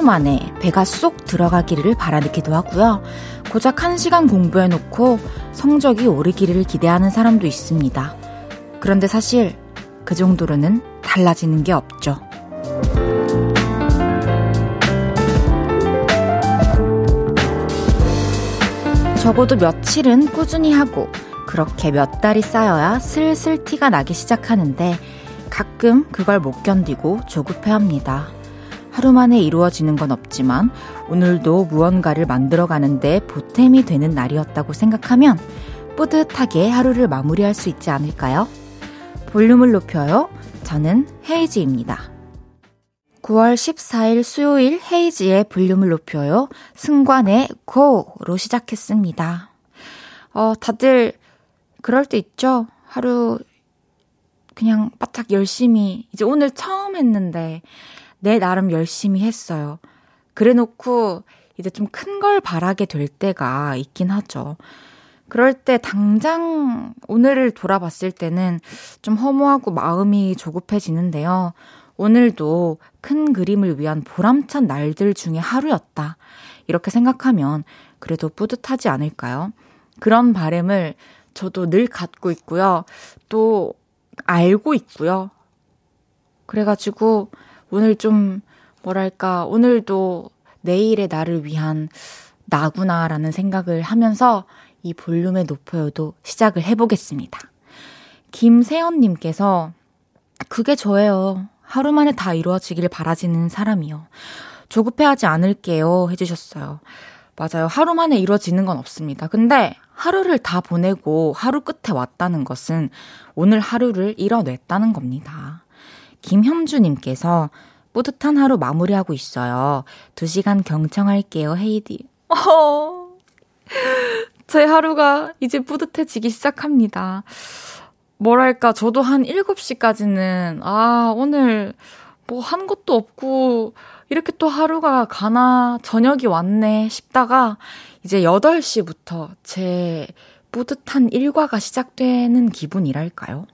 하루 만에 배가 쏙 들어가기를 바라기도 하고요. 고작 한 시간 공부해놓고 성적이 오르기를 기대하는 사람도 있습니다. 그런데 사실 그 정도로는 달라지는 게 없죠. 적어도 며칠은 꾸준히 하고 그렇게 몇 달이 쌓여야 슬슬 티가 나기 시작하는데 가끔 그걸 못 견디고 조급해 합니다. 하루 만에 이루어지는 건 없지만 오늘도 무언가를 만들어가는데 보탬이 되는 날이었다고 생각하면 뿌듯하게 하루를 마무리할 수 있지 않을까요? 볼륨을 높여요. 저는 헤이지입니다. 9월 14일 수요일 헤이지의 볼륨을 높여요. 승관의 고로 시작했습니다. 어, 다들 그럴 때 있죠? 하루 그냥 바짝 열심히, 이제 오늘 처음 했는데 내 나름 열심히 했어요. 그래 놓고 이제 좀 큰 걸 바라게 될 때가 있긴 하죠. 그럴 때 당장 오늘을 돌아봤을 때는 좀 허무하고 마음이 조급해지는데요. 오늘도 큰 그림을 위한 보람찬 날들 중에 하루였다. 이렇게 생각하면 그래도 뿌듯하지 않을까요? 그런 바램을 저도 늘 갖고 있고요. 또 알고 있고요. 그래가지고 오늘 좀 뭐랄까 오늘도 내일의 나를 위한 나구나라는 생각을 하면서 이 볼륨의 높여요도 시작을 해보겠습니다. 김세연님께서 그게 저예요. 하루 만에 다 이루어지길 바라지는 사람이요. 조급해하지 않을게요. 해주셨어요. 맞아요. 하루 만에 이루어지는 건 없습니다. 근데 하루를 다 보내고 하루 끝에 왔다는 것은 오늘 하루를 이뤄냈다는 겁니다. 김현주님께서 뿌듯한 하루 마무리하고 있어요. 2시간 경청할게요, 헤이디. 어, 제 하루가 이제 뿌듯해지기 시작합니다. 뭐랄까, 저도 한 7시까지는, 아, 오늘 뭐 한 것도 없고, 이렇게 또 하루가 가나, 저녁이 왔네 싶다가, 이제 8시부터 제 뿌듯한 일과가 시작되는 기분이랄까요?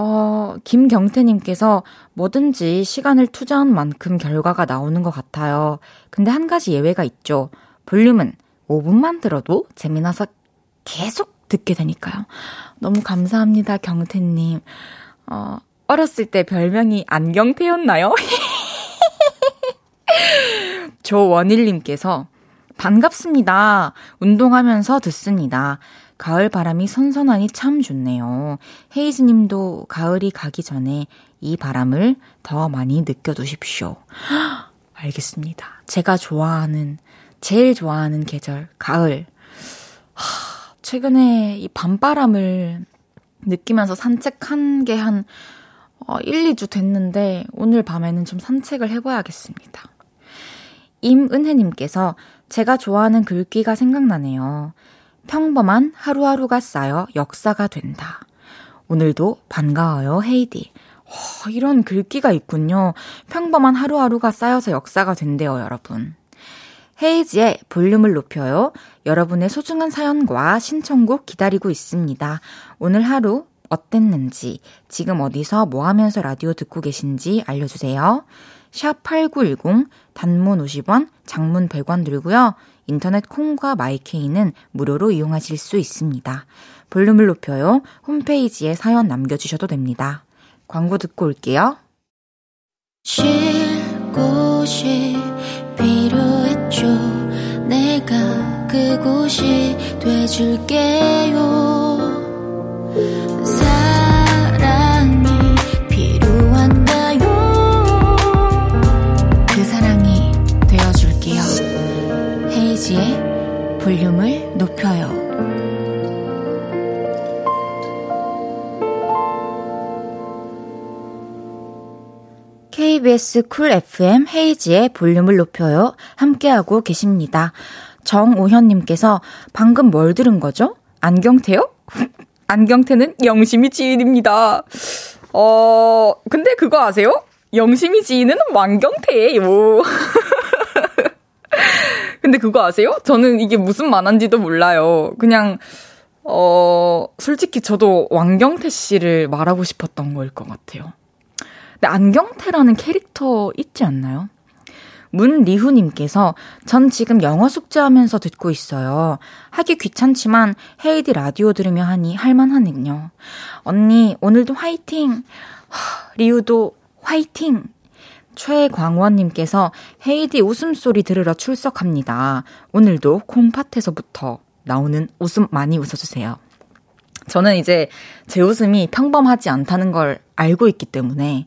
어, 김경태님께서 뭐든지 시간을 투자한 만큼 결과가 나오는 것 같아요. 근데 한 가지 예외가 있죠. 볼륨은 5분만 들어도 재미나서 계속 듣게 되니까요. 너무 감사합니다, 경태님. 어, 어렸을 때 별명이 안경태였나요? 조원일님께서 반갑습니다. 운동하면서 듣습니다. 가을 바람이 선선하니 참 좋네요. 헤이즈 님도 가을이 가기 전에 이 바람을 더 많이 느껴두십시오. 알겠습니다. 제가 좋아하는, 제일 좋아하는 계절, 가을. 하, 최근에 이 밤바람을 느끼면서 산책한 게 한, 어, 1, 2주 됐는데, 오늘 밤에는 좀 산책을 해봐야겠습니다. 임은혜님께서 제가 좋아하는 글귀가 생각나네요. 평범한 하루하루가 쌓여 역사가 된다. 오늘도 반가워요, 헤이디. 어, 이런 글귀가 있군요. 평범한 하루하루가 쌓여서 역사가 된대요, 여러분. 헤이지의 볼륨을 높여요. 여러분의 소중한 사연과 신청곡 기다리고 있습니다. 오늘 하루 어땠는지, 지금 어디서 뭐 하면서 라디오 듣고 계신지 알려주세요. 샵 8910 단문 50원, 장문 100원 들고요. 인터넷 콩과 마이케이는 무료로 이용하실 수 있습니다. 볼륨을 높여요. 홈페이지에 사연 남겨주셔도 됩니다. 광고 듣고 올게요. 쉴 곳이 필요했죠. 내가 그곳이 돼줄게요. 볼륨을 높여요. KBS 쿨 FM 헤이지의 볼륨을 높여요. 함께하고 계십니다. 정오현님께서 방금 뭘 들은 거죠? 안경태요? 안경태는 영심이 지인입니다. 어, 근데 그거 아세요? 영심이 지인은 왕경태예요. 근데 그거 아세요? 저는 이게 무슨 만화인지도 몰라요. 그냥, 어, 솔직히 저도 왕경태 씨를 말하고 싶었던 거일 것 같아요. 근데 안경태라는 캐릭터 있지 않나요? 문리후님께서 전 지금 영어 숙제하면서 듣고 있어요. 하기 귀찮지만 헤이디 라디오 들으며 하니 할만하네요. 언니, 오늘도 화이팅! 리우도 화이팅! 최광원님께서 헤이디 웃음소리 들으러 출석합니다. 오늘도 콩팥에서부터 나오는 웃음 많이 웃어주세요. 저는 이제 제 웃음이 평범하지 않다는 걸 알고 있기 때문에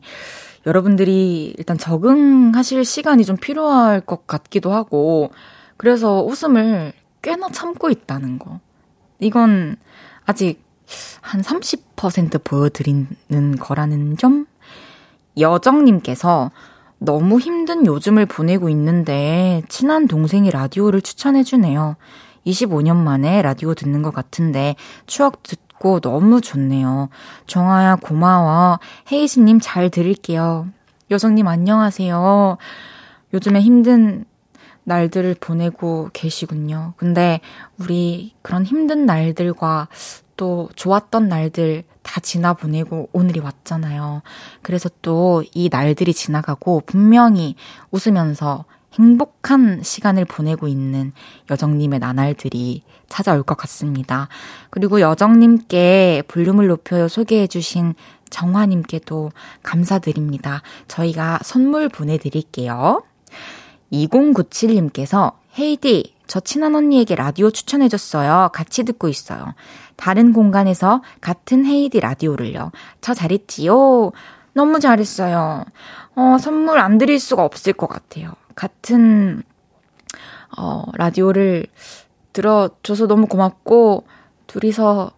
여러분들이 일단 적응하실 시간이 좀 필요할 것 같기도 하고, 그래서 웃음을 꽤나 참고 있다는 거. 이건 아직 한 30% 보여드리는 거라는 점? 여정님께서 너무 힘든 요즘을 보내고 있는데 친한 동생이 라디오를 추천해주네요. 25년 만에 라디오 듣는 것 같은데 추억 듣고 너무 좋네요. 정아야 고마워. 헤이즈님 잘 들을게요. 여정님 안녕하세요. 요즘에 힘든 날들을 보내고 계시군요. 근데 우리 그런 힘든 날들과 또 좋았던 날들 다 지나 보내고 오늘이 왔잖아요. 그래서 또 이 날들이 지나가고 분명히 웃으면서 행복한 시간을 보내고 있는 여정님의 나날들이 찾아올 것 같습니다. 그리고 여정님께 볼륨을 높여요 소개해주신 정화님께도 감사드립니다. 저희가 선물 보내드릴게요. 2097님께서 헤이디, 저 친한 언니에게 라디오 추천해줬어요. 같이 듣고 있어요. 다른 공간에서 같은 헤이디 라디오를요. 저 잘했지요? 너무 잘했어요. 어, 선물 안 드릴 수가 없을 것 같아요. 같은, 어, 라디오를 들어줘서 너무 고맙고, 둘이서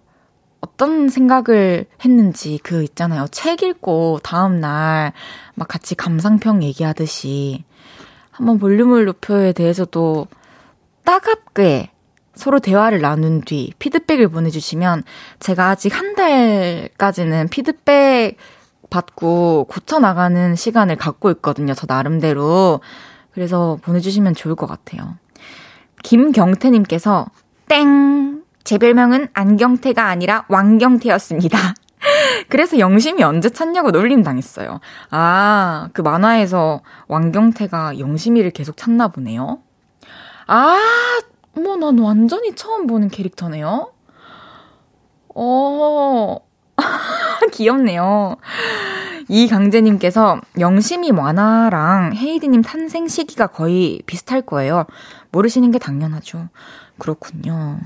어떤 생각을 했는지 그 있잖아요. 책 읽고 다음날 막 같이 감상평 얘기하듯이 한번 볼륨을 높여에 대해서도 따갑게 서로 대화를 나눈 뒤 피드백을 보내주시면 제가 아직 한 달까지는 피드백 받고 고쳐나가는 시간을 갖고 있거든요. 저 나름대로. 그래서 보내주시면 좋을 것 같아요. 김경태님께서 땡! 제 별명은 안경태가 아니라 왕경태였습니다. 그래서 영심이 언제 찾냐고 놀림 당했어요. 아, 그 만화에서 왕경태가 영심이를 계속 찾나 보네요. 아, 뭐, 난 완전히 처음 보는 캐릭터네요. 어, 귀엽네요. 이강재님께서 영심이 만화랑 헤이디님 탄생 시기가 거의 비슷할 거예요. 모르시는 게 당연하죠. 그렇군요.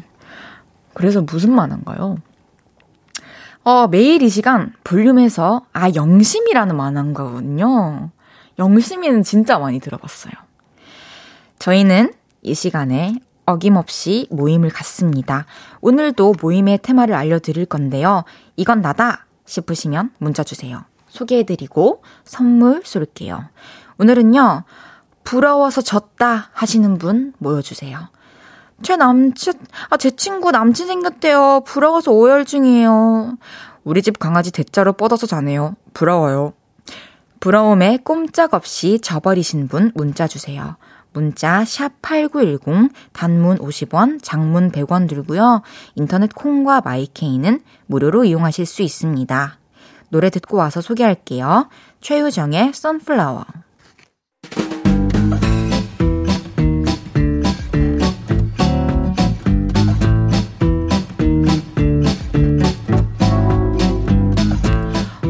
그래서 무슨 만화인가요? 어, 매일 이 시간 볼륨에서, 아, 영심이라는 만화인가군요. 영심이는 진짜 많이 들어봤어요. 저희는 이 시간에 어김없이 모임을 갖습니다. 오늘도 모임의 테마를 알려드릴 건데요. 이건 나다 싶으시면 문자 주세요. 소개해드리고 선물 쏠게요. 오늘은요, 부러워서 졌다 하시는 분 모여주세요. 제 남친, 아, 제 친구 남친 생겼대요. 부러워서 오열 중이에요. 우리 집 강아지 대자로 뻗어서 자네요. 부러워요. 부러움에 꼼짝없이 져버리신 분 문자 주세요. 문자 샵 8910 단문 50원, 장문 100원 들고요. 인터넷 콩과 마이케이는 무료로 이용하실 수 있습니다. 노래 듣고 와서 소개할게요. 최유정의 Sunflower.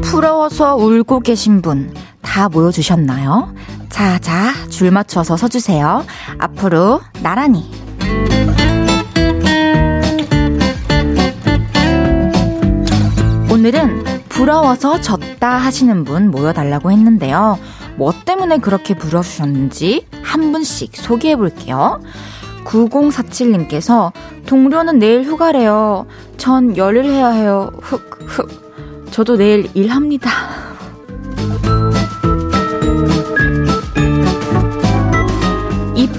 부러워서 울고 계신 분 다 모여주셨나요? 자, 자, 줄 맞춰서 서주세요. 앞으로 나란히. 오늘은 부러워서 졌다 하시는 분 모여달라고 했는데요. 뭐 때문에 그렇게 부러우셨는지 한 분씩 소개해 볼게요. 9047님께서 동료는 내일 휴가래요. 전 열일 해야 해요. 흑, 흑. 저도 내일 일합니다.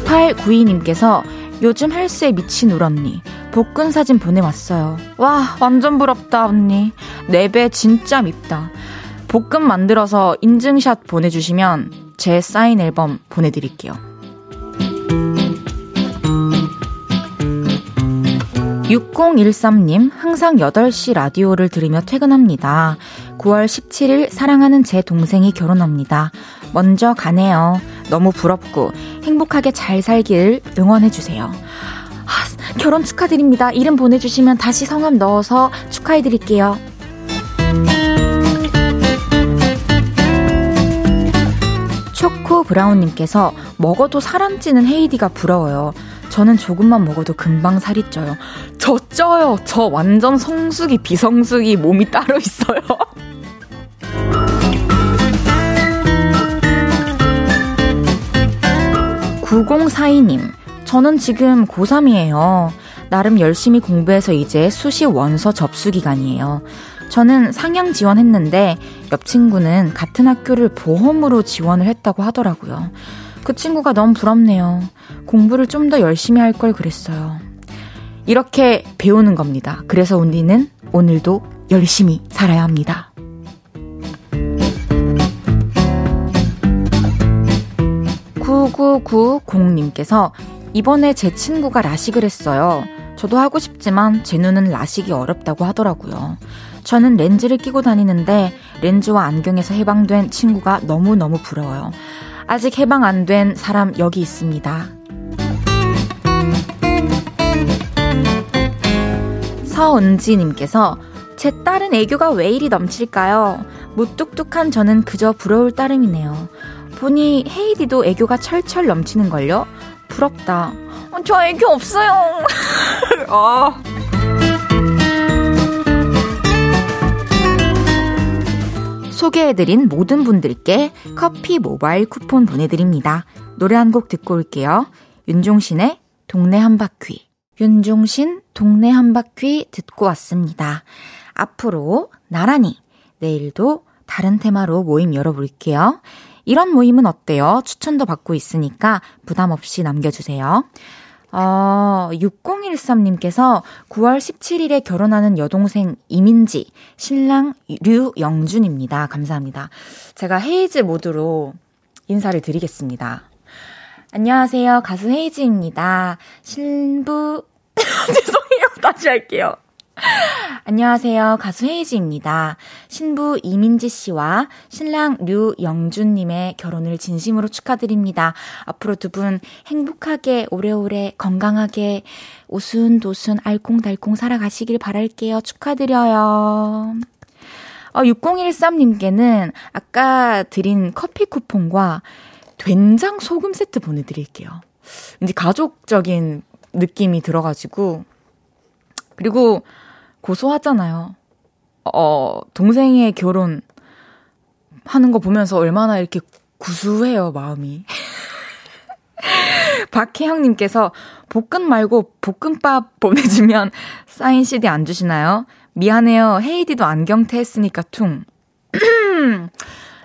2892님께서 요즘 헬스에 미친 울 언니. 복근 사진 보내왔어요. 와, 완전 부럽다, 언니. 네배 진짜 밉다. 복근 만들어서 인증샷 보내주시면 제 사인 앨범 보내드릴게요. 6013님, 항상 8시 라디오를 들으며 퇴근합니다. 9월 17일 사랑하는 제 동생이 결혼합니다. 먼저 가네요. 너무 부럽고 행복하게 잘 살길 응원해주세요. 아, 결혼 축하드립니다. 이름 보내주시면 다시 성함 넣어서 축하해드릴게요. 초코 브라운님께서 먹어도 사람 찌는 헤이디가 부러워요. 저는 조금만 먹어도 금방 살이 쪄요. 저 쪄요. 저 완전 성숙이 비성숙이 몸이 따로 있어요. 9042님, 저는 지금 고3이에요. 나름 열심히 공부해서 이제 수시 원서 접수 기간이에요. 저는 상향 지원했는데 옆 친구는 같은 학교를 보험으로 지원을 했다고 하더라고요. 그 친구가 너무 부럽네요. 공부를 좀 더 열심히 할 걸 그랬어요. 이렇게 배우는 겁니다. 그래서 우리는 오늘도 열심히 살아야 합니다. 9990님께서 이번에 제 친구가 라식을 했어요. 저도 하고 싶지만 제 눈은 라식이 어렵다고 하더라고요. 저는 렌즈를 끼고 다니는데 렌즈와 안경에서 해방된 친구가 너무너무 부러워요. 아직 해방 안 된 사람 여기 있습니다. 서은지님께서 제 딸은 애교가 왜 이리 넘칠까요? 무뚝뚝한 저는 그저 부러울 따름이네요. 보니 헤이디도 애교가 철철 넘치는걸요? 부럽다. 어, 저 애교 없어요. 어. 소개해드린 모든 분들께 커피 모바일 쿠폰 보내드립니다. 노래 한 곡 듣고 올게요. 윤종신의 동네 한 바퀴. 윤종신 동네 한 바퀴 듣고 왔습니다. 앞으로 나란히 내일도 다른 테마로 모임 열어볼게요. 이런 모임은 어때요? 추천도 받고 있으니까 부담 없이 남겨주세요. 어, 6013님께서 9월 17일에 결혼하는 여동생 이민지, 신랑 류영준입니다. 감사합니다. 제가 헤이즈 모드로 인사를 드리겠습니다. 안녕하세요. 가수 헤이즈입니다. 신부, 죄송해요. 다시 할게요. 안녕하세요. 가수 헤이지입니다. 신부 이민지 씨와 신랑 류영준 님의 결혼을 진심으로 축하드립니다. 앞으로 두 분 행복하게 오래오래 건강하게 오순도순 알콩달콩 살아가시길 바랄게요. 축하드려요. 어, 6013님께는 아까 드린 커피 쿠폰과 된장 소금 세트 보내드릴게요. 이제 가족적인 느낌이 들어가지고 그리고 고소하잖아요. 어, 동생의 결혼 하는 거 보면서 얼마나 이렇게 구수해요, 마음이. 박혜영님께서 볶음 말고 볶음밥 보내주면 사인 CD 안 주시나요? 미안해요. 헤이디도 안경테 했으니까 퉁.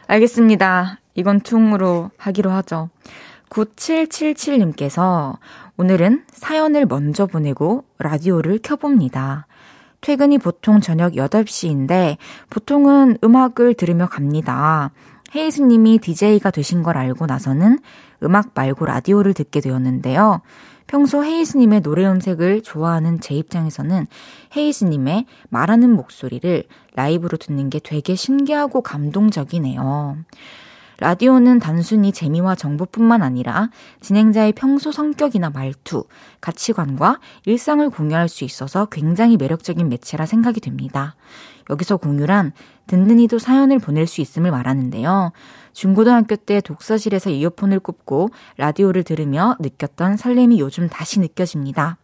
알겠습니다. 이건 퉁으로 하기로 하죠. 9777님께서 오늘은 사연을 먼저 보내고 라디오를 켜봅니다. 퇴근이 보통 저녁 8시인데 보통은 음악을 들으며 갑니다. 헤이즈님이 DJ가 되신 걸 알고 나서는 음악 말고 라디오를 듣게 되었는데요. 평소 헤이즈님의 노래 음색을 좋아하는 제 입장에서는 헤이즈님의 말하는 목소리를 라이브로 듣는 게 되게 신기하고 감동적이네요. 라디오는 단순히 재미와 정보뿐만 아니라 진행자의 평소 성격이나 말투, 가치관과 일상을 공유할 수 있어서 굉장히 매력적인 매체라 생각이 됩니다. 여기서 공유란 든든히도 사연을 보낼 수 있음을 말하는데요. 중고등학교 때 독서실에서 이어폰을 꼽고 라디오를 들으며 느꼈던 설렘이 요즘 다시 느껴집니다.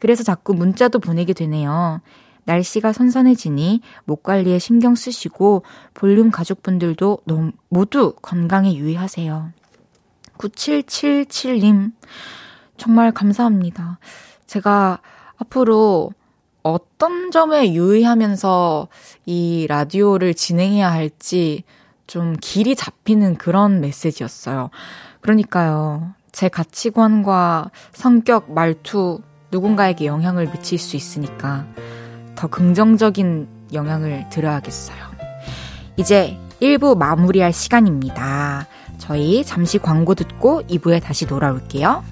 그래서 자꾸 문자도 보내게 되네요. 날씨가 선선해지니 목 관리에 신경 쓰시고 볼륨 가족분들도 너무, 모두 건강에 유의하세요. 9777님, 정말 감사합니다. 제가 앞으로 어떤 점에 유의하면서 이 라디오를 진행해야 할지 좀 길이 잡히는 그런 메시지였어요. 그러니까요. 제 가치관과 성격, 말투, 누군가에게 영향을 미칠 수 있으니까 더 긍정적인 영향을 드려야겠어요. 이제 1부 마무리할 시간입니다. 저희 잠시 광고 듣고 2부에 다시 돌아올게요.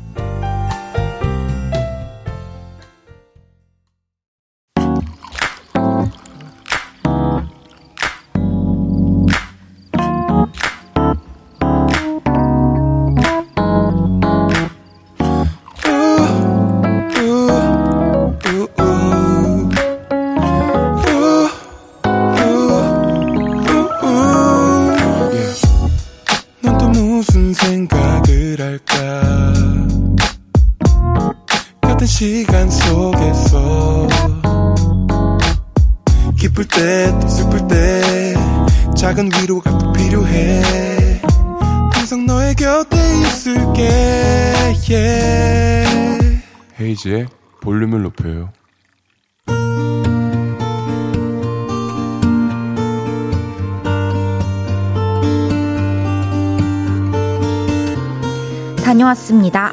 다녀왔습니다.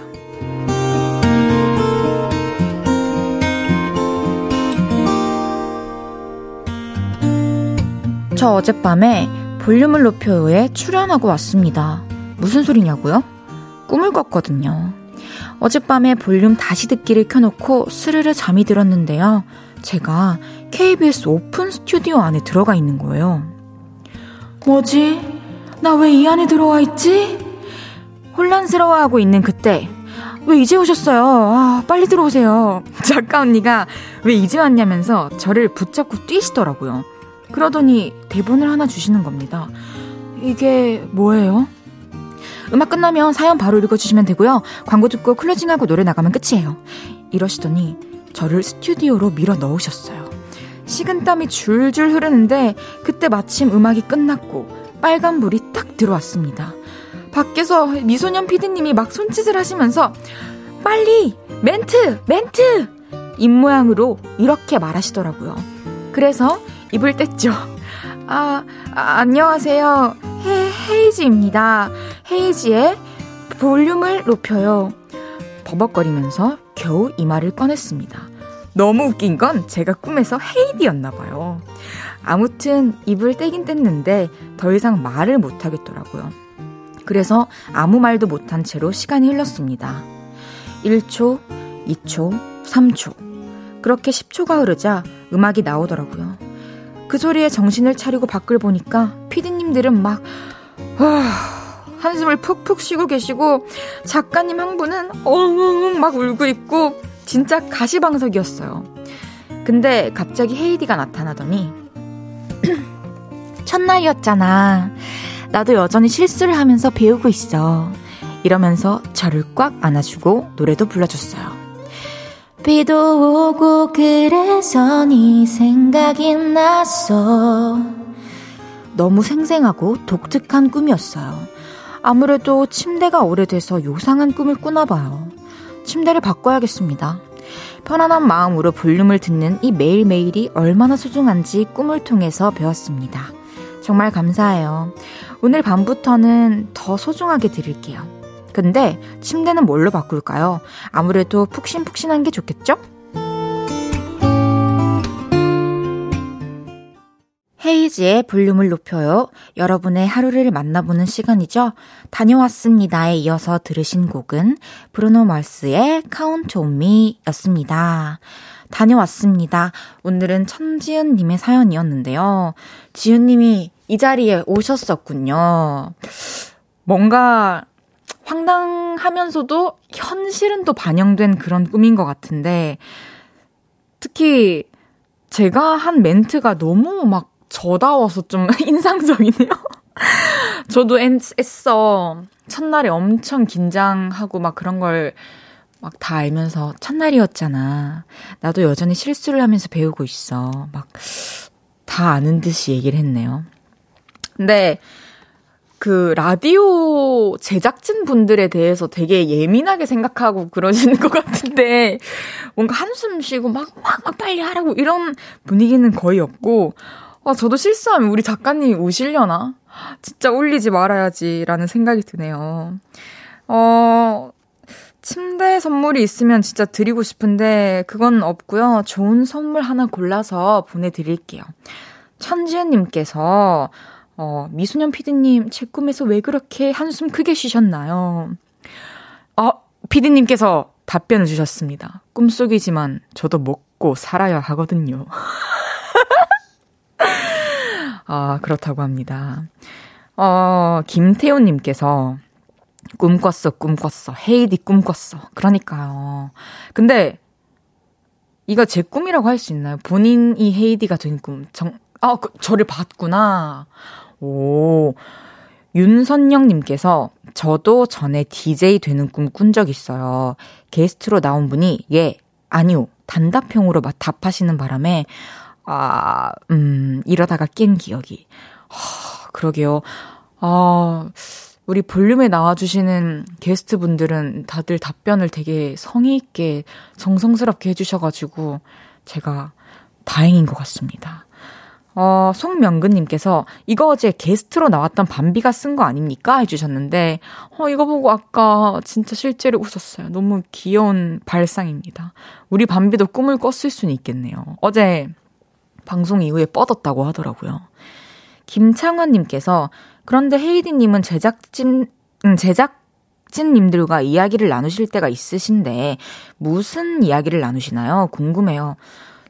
저 어젯밤에 볼륨을 높여요에 출연하고 왔습니다. 무슨 소리냐고요? 꿈을 꿨거든요. 어젯밤에 볼륨 다시 듣기를 켜놓고 스르르 잠이 들었는데요. 제가 KBS 오픈 스튜디오 안에 들어가 있는 거예요. 뭐지? 나 왜 이 안에 들어와 있지? 혼란스러워하고 있는 그때 왜 이제 오셨어요? 아, 빨리 들어오세요. 작가 언니가 왜 이제 왔냐면서 저를 붙잡고 뛰시더라고요. 그러더니 대본을 하나 주시는 겁니다. 이게 뭐예요? 음악 끝나면 사연 바로 읽어주시면 되고요. 광고 듣고 클로징하고 노래 나가면 끝이에요. 이러시더니 저를 스튜디오로 밀어 넣으셨어요. 식은땀이 줄줄 흐르는데 그때 마침 음악이 끝났고 빨간불이 딱 들어왔습니다. 밖에서 미소년 피디님이 막 손짓을 하시면서 빨리 멘트 멘트 입모양으로 이렇게 말하시더라고요. 그래서 입을 뗐죠. 아, 아 안녕하세요. 헤, 헤이지입니다. 헤이지의 볼륨을 높여요. 버벅거리면서 겨우 이마를 꺼냈습니다. 너무 웃긴 건 제가 꿈에서 헤이디였나 봐요. 아무튼 입을 떼긴 뗐는데 더 이상 말을 못 하겠더라고요. 그래서 아무 말도 못한 채로 시간이 흘렀습니다. 1초, 2초, 3초. 그렇게 10초가 흐르자 음악이 나오더라고요. 그 소리에 정신을 차리고 밖을 보니까 피디님들은 막, 한숨을 푹푹 쉬고 계시고, 작가님 한 분은 엉엉엉 막 울고 있고, 진짜 가시방석이었어요. 근데 갑자기 헤이디가 나타나더니, 첫날이었잖아. 나도 여전히 실수를 하면서 배우고 있어. 이러면서 저를 꽉 안아주고 노래도 불러줬어요. 비도 오고 그래서 네 생각이 났어. 너무 생생하고 독특한 꿈이었어요. 아무래도 침대가 오래돼서 요상한 꿈을 꾸나 봐요. 침대를 바꿔야겠습니다. 편안한 마음으로 볼륨을 듣는 이 매일매일이 얼마나 소중한지 꿈을 통해서 배웠습니다. 정말 감사해요. 오늘 밤부터는 더 소중하게 드릴게요. 근데 침대는 뭘로 바꿀까요? 아무래도 푹신푹신한 게 좋겠죠? 헤이즈의 볼륨을 높여요. 여러분의 하루를 만나보는 시간이죠. 다녀왔습니다에 이어서 들으신 곡은 브루노 마스의 Count on Me 였습니다. 다녀왔습니다. 오늘은 천지은님의 사연이었는데요. 지은님이 이 자리에 오셨었군요. 뭔가 황당하면서도 현실은 또 반영된 그런 꿈인 것 같은데, 특히 제가 한 멘트가 너무 막 저다워서 좀 인상적이네요. 저도 애써 첫날에 엄청 긴장하고 막 그런 걸 막 다 알면서 첫날이었잖아. 나도 여전히 실수를 하면서 배우고 있어. 막 다 아는 듯이 얘기를 했네요. 근데 그 라디오 제작진 분들에 대해서 되게 예민하게 생각하고 그러시는 것 같은데 뭔가 한숨 쉬고 막, 막, 막 빨리 하라고 이런 분위기는 거의 없고 아, 저도 실수하면 우리 작가님 우시려나? 진짜 올리지 말아야지라는 생각이 드네요. 어, 침대 선물이 있으면 진짜 드리고 싶은데 그건 없고요. 좋은 선물 하나 골라서 보내드릴게요. 천지은님께서 어, 미소년 피디님, 제 꿈에서 왜 그렇게 한숨 크게 쉬셨나요? 어, 피디님께서 답변을 주셨습니다. 꿈속이지만 저도 먹고 살아야 하거든요. 아, 그렇다고 합니다. 어, 김태훈님께서 꿈 꿨어, 꿈 꿨어. 헤이디 꿈 꿨어. 그러니까요. 근데, 이거 제 꿈이라고 할 수 있나요? 본인이 헤이디가 된 꿈. 정, 아, 그, 저를 봤구나. 오. 윤선영님께서 저도 전에 DJ 되는 꿈 꾼 적 있어요. 게스트로 나온 분이 예, 아니요, 단답형으로 막 답하시는 바람에 아, 음, 이러다가 깬 기억이. 하, 그러게요. 아, 우리 볼륨에 나와주시는 게스트 분들은 다들 답변을 되게 성의있게 정성스럽게 해주셔가지고 제가 다행인 것 같습니다. 어, 송명근님께서 이거 어제 게스트로 나왔던 밤비가 쓴 거 아닙니까? 해주셨는데, 어, 이거 보고 아까 진짜 실제로 웃었어요. 너무 귀여운 발상입니다. 우리 밤비도 꿈을 꿨을 수는 있겠네요. 어제 방송 이후에 뻗었다고 하더라고요. 김창원님께서 그런데 헤이디님은 제작진, 음, 제작진님들과 이야기를 나누실 때가 있으신데 무슨 이야기를 나누시나요? 궁금해요.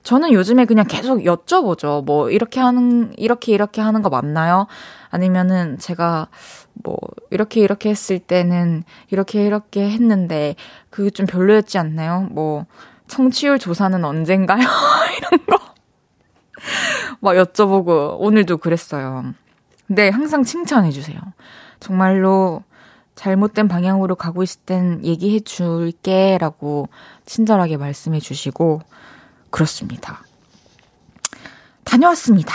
저는 요즘에 그냥 계속 여쭤보죠. 뭐, 이렇게 하는, 이렇게, 이렇게 하는 거 맞나요? 아니면은 제가 뭐, 이렇게, 이렇게 했을 때는 이렇게, 이렇게 했는데 그게 좀 별로였지 않나요? 뭐, 청취율 조사는 언젠가요? 이런 거. 막 여쭤보고, 오늘도 그랬어요. 근데 항상 칭찬해 주세요. 정말로 잘못된 방향으로 가고 있을 땐 얘기해 줄게 라고 친절하게 말씀해 주시고, 그렇습니다. 다녀왔습니다.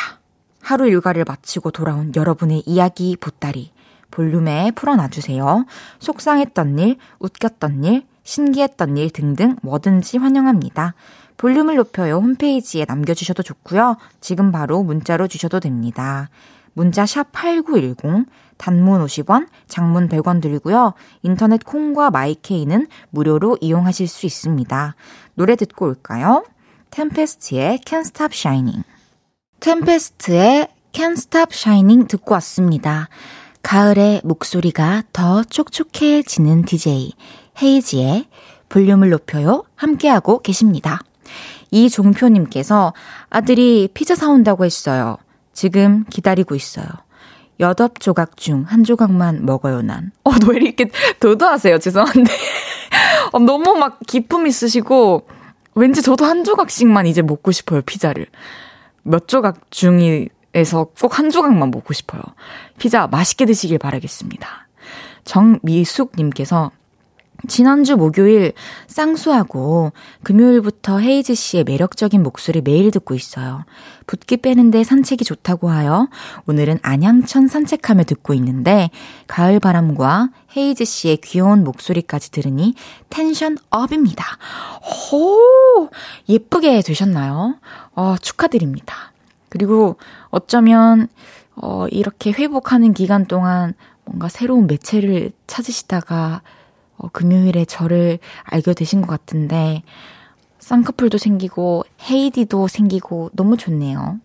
하루 일과를 마치고 돌아온 여러분의 이야기 보따리 볼륨에 풀어놔주세요. 속상했던 일, 웃겼던 일, 신기했던 일 등등 뭐든지 환영합니다. 볼륨을 높여요 홈페이지에 남겨주셔도 좋고요. 지금 바로 문자로 주셔도 됩니다. 문자 샵 8910, 단문 50원, 장문 100원 들고요. 인터넷 콩과 마이케이는 무료로 이용하실 수 있습니다. 노래 듣고 올까요? 템페스트의 Can't Stop Shining. 템페스트의 Can't Stop Shining 듣고 왔습니다. 가을에 목소리가 더 촉촉해지는 DJ 헤이지의 볼륨을 높여요 함께하고 계십니다. 이종표님께서 아들이 피자 사온다고 했어요. 지금 기다리고 있어요. 여덟 조각 중 한 조각만 먹어요, 난. 어, 왜 이렇게 도도하세요? 죄송한데. 어, 너무 막 기품 있으시고, 왠지 저도 한 조각씩만 이제 먹고 싶어요, 피자를. 몇 조각 중에서 꼭 한 조각만 먹고 싶어요. 피자 맛있게 드시길 바라겠습니다. 정미숙님께서 지난주 목요일 쌍수하고 금요일부터 헤이즈 씨의 매력적인 목소리 매일 듣고 있어요. 붓기 빼는데 산책이 좋다고 하여 오늘은 안양천 산책하며 듣고 있는데 가을 바람과 헤이즈 씨의 귀여운 목소리까지 들으니 텐션 업입니다. 호 예쁘게 되셨나요? 어, 축하드립니다. 그리고 어쩌면 어, 이렇게 회복하는 기간 동안 뭔가 새로운 매체를 찾으시다가 어, 금요일에 저를 알게 되신 것 같은데, 쌍꺼풀도 생기고, 헤이디도 생기고, 너무 좋네요.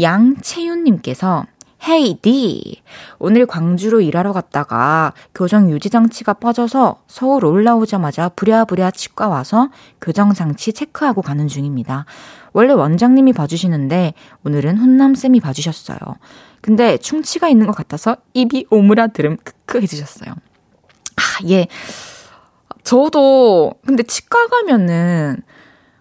양채윤님께서, 헤이디! 오늘 광주로 일하러 갔다가 교정 유지장치가 빠져서 서울 올라오자마자 부랴부랴 치과 와서 교정장치 체크하고 가는 중입니다. 원래 원장님이 봐주시는데 오늘은 훈남쌤이 봐주셨어요. 근데 충치가 있는 것 같아서 입이 오므라들음 크크 해주셨어요. 아, 예. 저도, 근데 치과 가면은,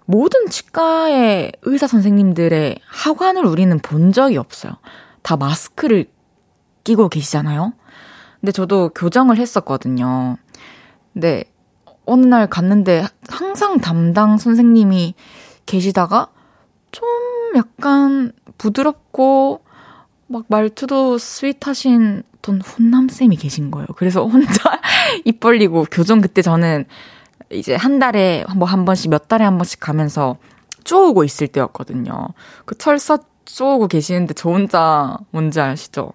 모든 치과의 의사 선생님들의 하관을 우리는 본 적이 없어요. 다 마스크를 끼고 계시잖아요? 근데 저도 교정을 했었거든요. 근데 어느 날 갔는데 항상 담당 선생님이 계시다가 좀 약간 부드럽고 막 말투도 스윗하신 어떤 훈남쌤이 계신 거예요. 그래서 혼자 입 벌리고 교정 그때 저는 이제 한 달에 뭐 한 번씩 몇 달에 한 번씩 가면서 쪼우고 있을 때였거든요. 그 철사 쪼우고 계시는데 저 혼자 뭔지 아시죠?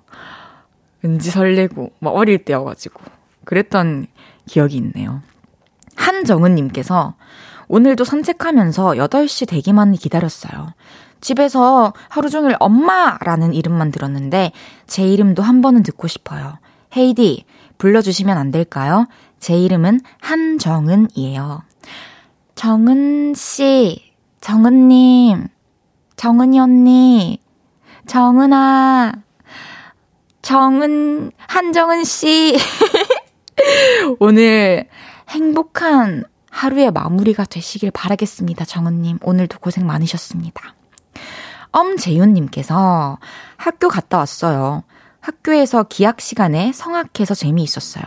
왠지 설레고 막 어릴 때여가지고 그랬던 기억이 있네요. 한정은님께서 오늘도 산책하면서 8시 대기만 기다렸어요. 집에서 하루 종일 엄마라는 이름만 들었는데 제 이름도 한 번은 듣고 싶어요. 헤이디, 불러주시면 안 될까요? 제 이름은 한정은이에요. 정은 씨, 정은님, 정은이 언니, 정은아, 정은, 한정은 씨. 오늘 행복한 하루의 마무리가 되시길 바라겠습니다. 정은님, 오늘도 고생 많으셨습니다. 엄재윤님께서 학교 갔다 왔어요. 학교에서 기약 시간에 성악해서 재미있었어요.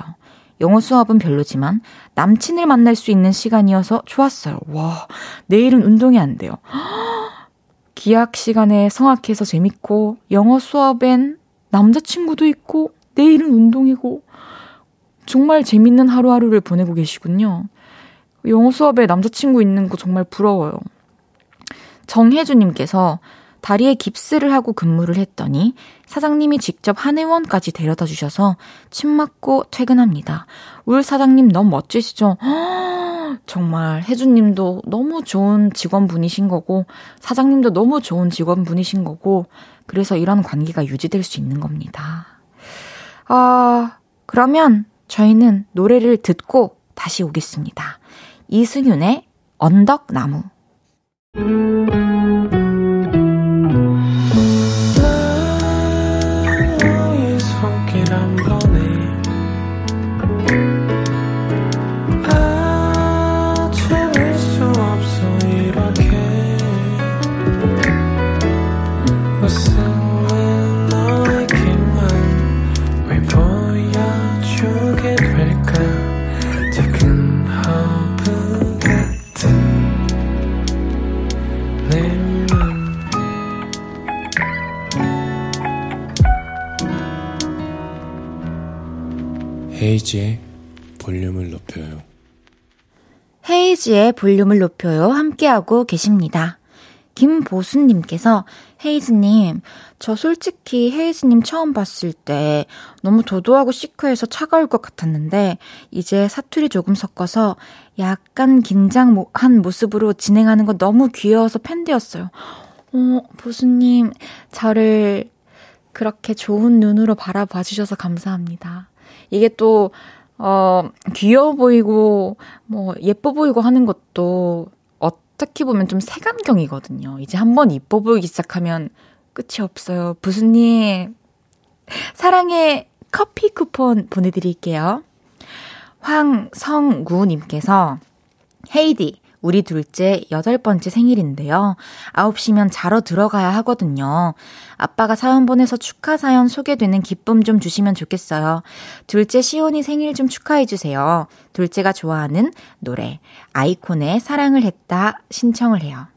영어 수업은 별로지만 남친을 만날 수 있는 시간이어서 좋았어요. 와, 내일은 운동이 안 돼요. 기약 시간에 성악해서 재밌고, 영어 수업엔 남자친구도 있고, 내일은 운동이고, 정말 재밌는 하루하루를 보내고 계시군요. 영어 수업에 남자친구 있는 거 정말 부러워요. 정혜주님께서 다리에 깁스를 하고 근무를 했더니 사장님이 직접 한의원까지 데려다 주셔서 침 맞고 퇴근합니다. 울 사장님 너무 멋지시죠? 정말 혜주님도 너무 좋은 직원분이신 거고 사장님도 너무 좋은 직원분이신 거고 그래서 이런 관계가 유지될 수 있는 겁니다. 아, 그러면 저희는 노래를 듣고 다시 오겠습니다. 이승윤의 언덕나무. Música 헤이지의 볼륨을 높여요. 헤이지의 볼륨을 높여요. 함께하고 계십니다. 김보수님께서 헤이즈님, 저 솔직히 헤이즈님 처음 봤을 때 너무 도도하고 시크해서 차가울 것 같았는데 이제 사투리 조금 섞어서 약간 긴장한 모습으로 진행하는 거 너무 귀여워서 팬되었어요. 어, 보수님, 저를 그렇게 좋은 눈으로 바라봐 주셔서 감사합니다. 이게 또, 어, 귀여워 보이고, 뭐, 예뻐 보이고 하는 것도 어떻게 보면 좀 색안경이거든요. 이제 한번 이뻐 보이기 시작하면 끝이 없어요. 부수님, 사랑의 커피 쿠폰 보내드릴게요. 황성구님께서, 헤이디, 우리 둘째 여덟 번째 생일인데요. 9시면 자러 들어가야 하거든요. 아빠가 사연 보내서 축하 사연 소개되는 기쁨 좀 주시면 좋겠어요. 둘째 시온이 생일 좀 축하해주세요. 둘째가 좋아하는 노래, 아이콘의 사랑을 했다 신청을 해요.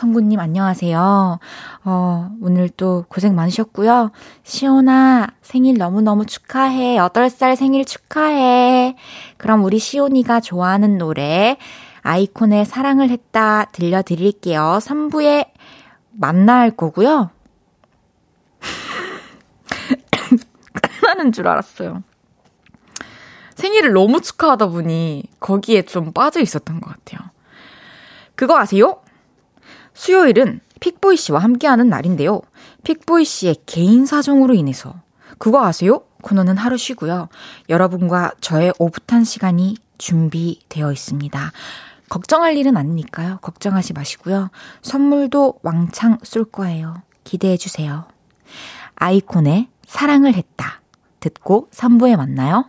성구님 안녕하세요. 어, 오늘 또 고생 많으셨고요. 시온아, 생일 너무너무 축하해. 8살 생일 축하해. 그럼 우리 시온이가 좋아하는 노래, 아이콘의 사랑을 했다 들려드릴게요. 3부에 만날 거고요. 끝나는 줄 알았어요. 생일을 너무 축하하다 보니 거기에 좀 빠져 있었던 것 같아요. 그거 아세요? 수요일은 픽보이 씨와 함께하는 날인데요. 픽보이 씨의 개인 사정으로 인해서 그거 아세요? 코너는 하루 쉬고요. 여러분과 저의 오붓한 시간이 준비되어 있습니다. 걱정할 일은 아니니까요. 걱정하지 마시고요. 선물도 왕창 쏠 거예요. 기대해 주세요. 아이콘의 사랑을 했다. 듣고 3부에 만나요.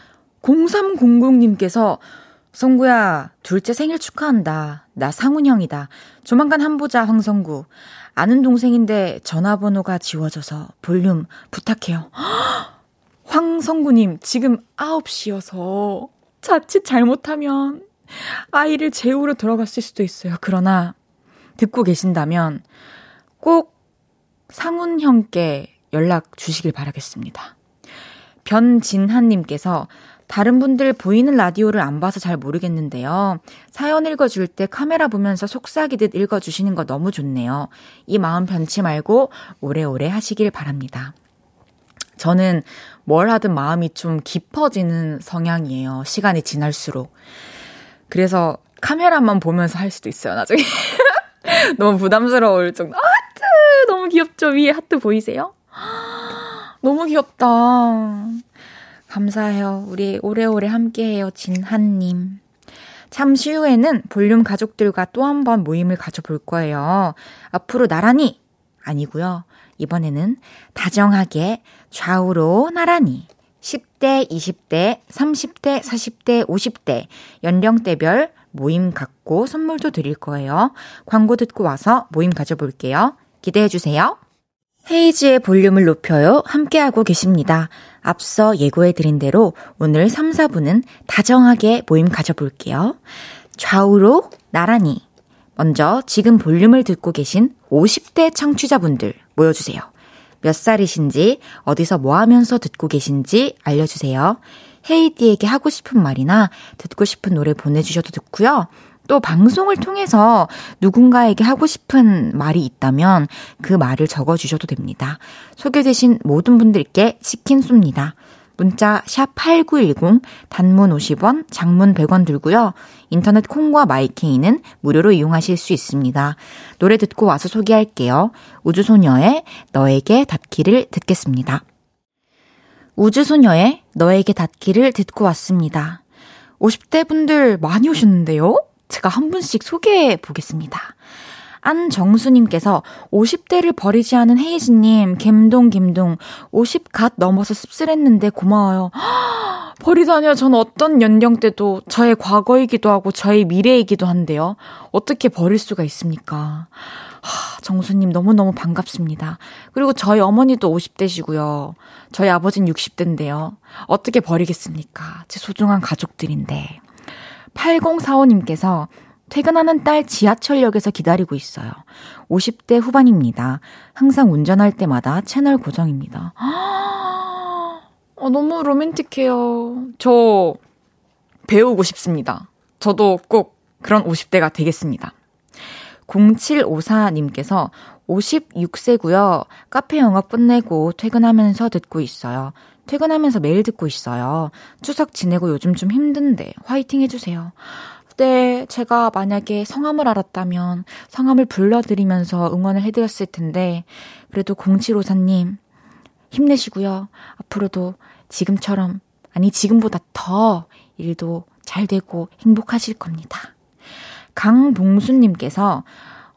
0300님께서 성구야, 둘째 생일 축하한다. 나 상훈 형이다. 조만간 한보자, 황성구. 아는 동생인데 전화번호가 지워져서 볼륨 부탁해요. 황성구님, 지금 9시여서 자칫 잘못하면 아이를 재우러 들어갔을 수도 있어요. 그러나 듣고 계신다면 꼭 상훈 형께 연락 주시길 바라겠습니다. 변진한님께서 다른 분들 보이는 라디오를 안 봐서 잘 모르겠는데요. 사연 읽어줄 때 카메라 보면서 속삭이듯 읽어주시는 거 너무 좋네요. 이 마음 변치 말고 오래오래 하시길 바랍니다. 저는 뭘 하든 마음이 좀 깊어지는 성향이에요. 시간이 지날수록. 그래서 카메라만 보면서 할 수도 있어요, 나중에. 너무 부담스러울 정도. 아, 하트! 너무 귀엽죠? 위에 하트 보이세요? 너무 귀엽다. 감사해요. 우리 오래오래 함께해요. 진한님. 잠시 후에는 볼륨 가족들과 또 한 번 모임을 가져볼 거예요. 앞으로 나란히 아니고요. 이번에는 다정하게 좌우로 나란히 10대, 20대, 30대, 40대, 50대 연령대별 모임 갖고 선물도 드릴 거예요. 광고 듣고 와서 모임 가져볼게요. 기대해 주세요. 헤이지의 볼륨을 높여요. 함께하고 계십니다. 앞서 예고해드린 대로 오늘 3, 4분은 다정하게 모임 가져볼게요. 좌우로 나란히. 먼저 지금 볼륨을 듣고 계신 50대 청취자분들 모여주세요. 몇 살이신지, 어디서 뭐 하면서 듣고 계신지 알려주세요. 헤이디에게 하고 싶은 말이나 듣고 싶은 노래 보내주셔도 좋고요. 또 방송을 통해서 누군가에게 하고 싶은 말이 있다면 그 말을 적어 주셔도 됩니다. 소개되신 모든 분들께 치킨 쏩니다. 문자 샵 8910 단문 50원, 장문 100원 들고요. 인터넷 콩과 마이케이는 무료로 이용하실 수 있습니다. 노래 듣고 와서 소개할게요. 우주소녀의 너에게 닿기를 듣겠습니다. 우주소녀의 너에게 닿기를 듣고 왔습니다. 50대 분들 많이 오셨는데요? 제가 한 분씩 소개해 보겠습니다. 안정수님께서 50대를 버리지 않은 헤이즈님, 갬동 갬동, 50갓 넘어서 씁쓸했는데 고마워요. 버리다니요. 전 어떤 연령대도 저의 과거이기도 하고 저의 미래이기도 한데요. 어떻게 버릴 수가 있습니까? 하, 정수님 너무너무 반갑습니다. 그리고 저희 어머니도 50대시고요. 저희 아버지는 60대인데요. 어떻게 버리겠습니까? 제 소중한 가족들인데. 8045님께서 퇴근하는 딸 지하철역에서 기다리고 있어요. 50대 후반입니다. 항상 운전할 때마다 채널 고정입니다. 어, 너무 로맨틱해요. 저 배우고 싶습니다. 저도 꼭 그런 50대가 되겠습니다. 0754님께서 56세고요. 카페 영업 끝내고 퇴근하면서 듣고 있어요. 퇴근하면서 매일 듣고 있어요. 추석 지내고 요즘 좀 힘든데 화이팅 해주세요. 네, 제가 만약에 성함을 알았다면 성함을 불러드리면서 응원을 해드렸을 텐데, 그래도 0754님, 힘내시고요. 앞으로도 지금처럼, 아니, 지금보다 더 일도 잘 되고 행복하실 겁니다. 강봉수님께서,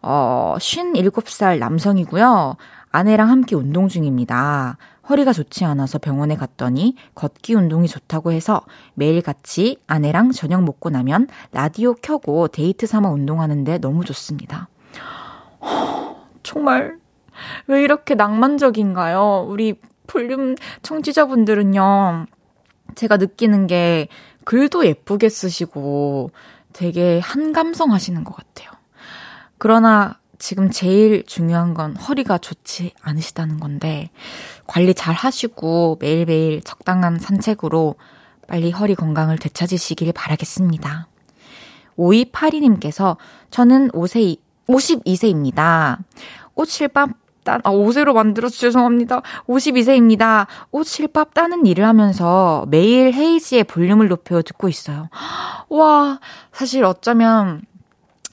어, 57살 남성이고요. 아내랑 함께 운동 중입니다. 허리가 좋지 않아서 병원에 갔더니 걷기 운동이 좋다고 해서 매일 같이 아내랑 저녁 먹고 나면 라디오 켜고 데이트 삼아 운동하는데 너무 좋습니다. 정말 왜 이렇게 낭만적인가요? 우리 볼륨 청취자분들은요. 제가 느끼는 게 글도 예쁘게 쓰시고 되게 한감성 하시는 것 같아요. 그러나 지금 제일 중요한 건 허리가 좋지 않으시다는 건데, 관리 잘 하시고 매일매일 적당한 산책으로 빨리 허리 건강을 되찾으시길 바라겠습니다. 5282님께서 저는 5세, 52세입니다. 옷 실밥 딴, 아, 5세로 만들어서 죄송합니다. 52세입니다. 옷 실밥 따는 일을 하면서 매일 헤이지의 볼륨을 높여 듣고 있어요. 와, 사실 어쩌면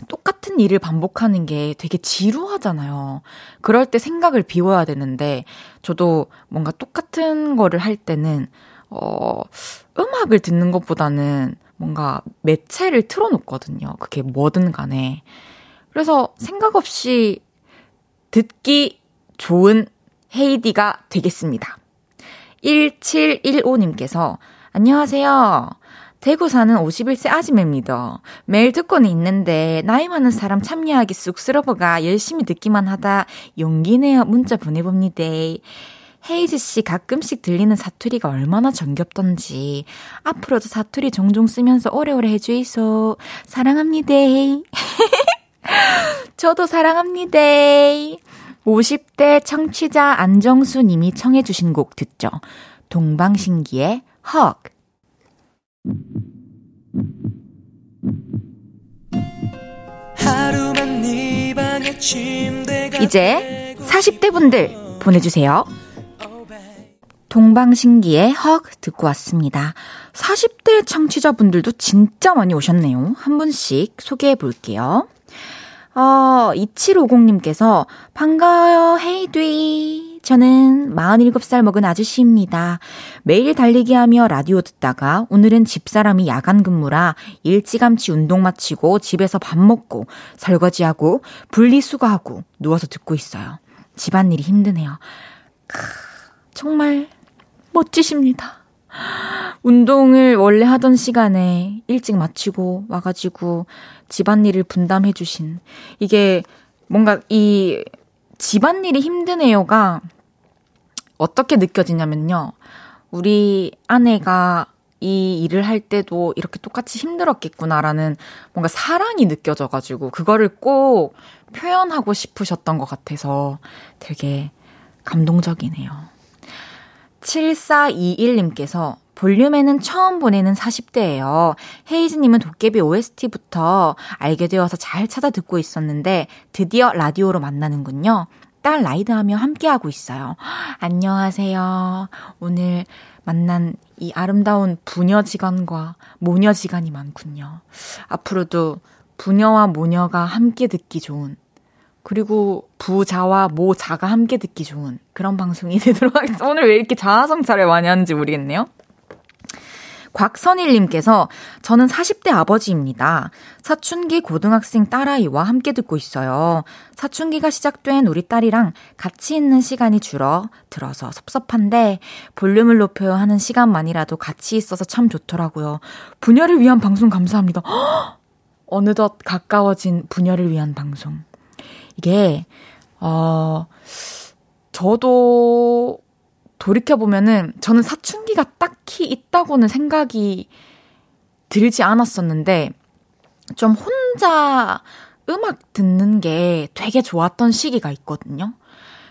똑같은 일을 반복하는 게 되게 지루하잖아요. 그럴 때 생각을 비워야 되는데, 저도 뭔가 똑같은 거를 할 때는, 어, 음악을 듣는 것보다는 뭔가 매체를 틀어놓거든요. 그게 뭐든 간에. 그래서 생각 없이 듣기 좋은 헤이디가 되겠습니다. 1715님께서, 안녕하세요. 대구 사는 51세 아지매입니다. 매일 듣고는 있는데 나이 많은 사람 참여하기 쑥스러워가 열심히 듣기만 하다 용기 내어 문자 보내봅니다. 헤이즈 씨 가끔씩 들리는 사투리가 얼마나 정겹던지 앞으로도 사투리 종종 쓰면서 오래오래 해주이소. 사랑합니다. 저도 사랑합니다. 50대 청취자 안정수 님이 청해주신 곡 듣죠. 동방신기의 헉. 이제 40대 분들 보내주세요. 동방신기의 헉 듣고 왔습니다. 40대 청취자분들도 진짜 많이 오셨네요. 한 분씩 소개해 볼게요. 어, 2750님께서 반가워요, 헤이뒤. 저는 47살 먹은 아저씨입니다. 매일 달리기 하며 라디오 듣다가 오늘은 집사람이 야간 근무라 일찌감치 운동 마치고 집에서 밥 먹고 설거지하고 분리수거하고 누워서 듣고 있어요. 집안일이 힘드네요. 크, 정말 멋지십니다. 운동을 원래 하던 시간에 일찍 마치고 와가지고 집안일을 분담해주신 이게 뭔가 이 집안일이 힘드네요가 어떻게 느껴지냐면요. 우리 아내가 이 일을 할 때도 이렇게 똑같이 힘들었겠구나라는 뭔가 사랑이 느껴져가지고 그거를 꼭 표현하고 싶으셨던 것 같아서 되게 감동적이네요. 7421님께서 볼륨에는 처음 보내는 40대예요. 헤이즈님은 도깨비 OST부터 알게 되어서 잘 찾아 듣고 있었는데 드디어 라디오로 만나는군요. 딸 라이드하며 함께하고 있어요. 안녕하세요. 오늘 만난 이 아름다운 부녀 지간과 모녀 지간이 많군요. 앞으로도 부녀와 모녀가 함께 듣기 좋은 그리고 부자와 모자가 함께 듣기 좋은 그런 방송이 되도록 하겠습니다. 오늘 왜 이렇게 자아성찰을 많이 하는지 모르겠네요. 곽선일님께서 저는 40대 아버지입니다. 사춘기 고등학생 딸아이와 함께 듣고 있어요. 사춘기가 시작된 우리 딸이랑 같이 있는 시간이 줄어 들어서 섭섭한데 볼륨을 높여야 하는 시간만이라도 같이 있어서 참 좋더라고요. 부녀를 위한 방송 감사합니다. 허! 어느덧 가까워진 부녀를 위한 방송. 이게, 어, 저도 돌이켜보면은 저는 사춘기가 딱히 있다고는 생각이 들지 않았었는데 좀 혼자 음악 듣는 게 되게 좋았던 시기가 있거든요.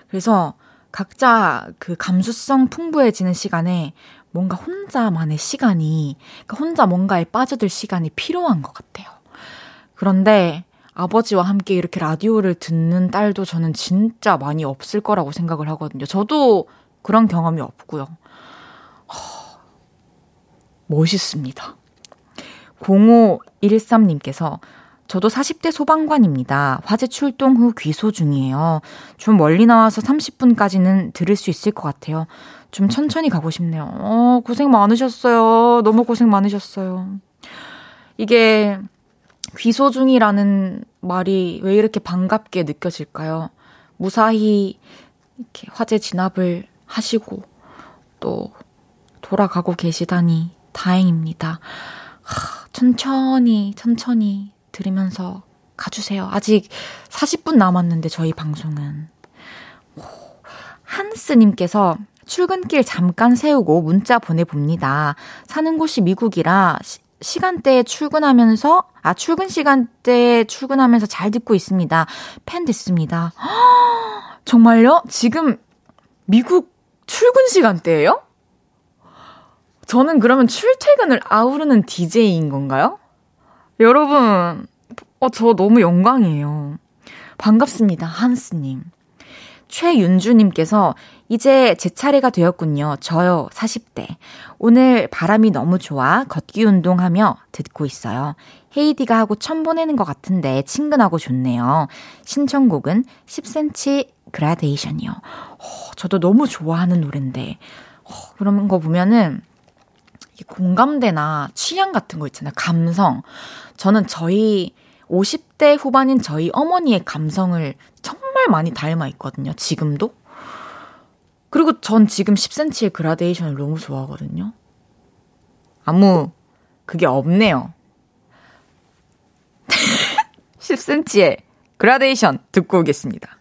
그래서 각자 그 감수성 풍부해지는 시간에 뭔가 혼자만의 시간이, 그러니까 혼자 뭔가에 빠져들 시간이 필요한 것 같아요. 그런데 아버지와 함께 이렇게 라디오를 듣는 딸도 저는 진짜 많이 없을 거라고 생각을 하거든요. 저도 그런 경험이 없고요. 허, 멋있습니다. 0513님께서 저도 40대 소방관입니다. 화재 출동 후 귀소 중이에요. 좀 멀리 나와서 30분까지는 들을 수 있을 것 같아요. 좀 천천히 가고 싶네요. 어, 고생 많으셨어요. 너무 고생 많으셨어요. 이게 귀소 중이라는 말이 왜 이렇게 반갑게 느껴질까요? 무사히 이렇게 화재 진압을 하시고 또 돌아가고 계시다니 다행입니다. 하, 천천히, 천천히 들으면서 가주세요. 아직 40분 남았는데 저희 방송은. 한스님께서 출근길 잠깐 세우고 문자 보내봅니다. 사는 곳이 미국이라 시, 시간대에 출근하면서, 아, 출근 시간대에 출근하면서 잘 듣고 있습니다. 팬 됐습니다. 허, 정말요? 지금 미국 출근 시간대예요? 저는 그러면 출퇴근을 아우르는 DJ인 건가요? 여러분, 어, 저 너무 영광이에요. 반갑습니다, 한스님. 최윤주님께서 이제 제 차례가 되었군요. 저요, 40대. 오늘 바람이 너무 좋아 걷기 운동하며 듣고 있어요. 헤이디가 하고 천 보내는 것 같은데 친근하고 좋네요. 신청곡은 10cm 그라데이션이요. 어, 저도 너무 좋아하는 노래인데 어, 그런 거 보면은 공감대나 취향 같은 거 있잖아요. 감성. 저는 저희 50대 후반인 저희 어머니의 감성을 정말 많이 닮아 있거든요. 지금도. 그리고 전 지금 10cm의 그라데이션을 너무 좋아하거든요. 아무 그게 없네요. 10cm의 그라데이션 듣고 오겠습니다.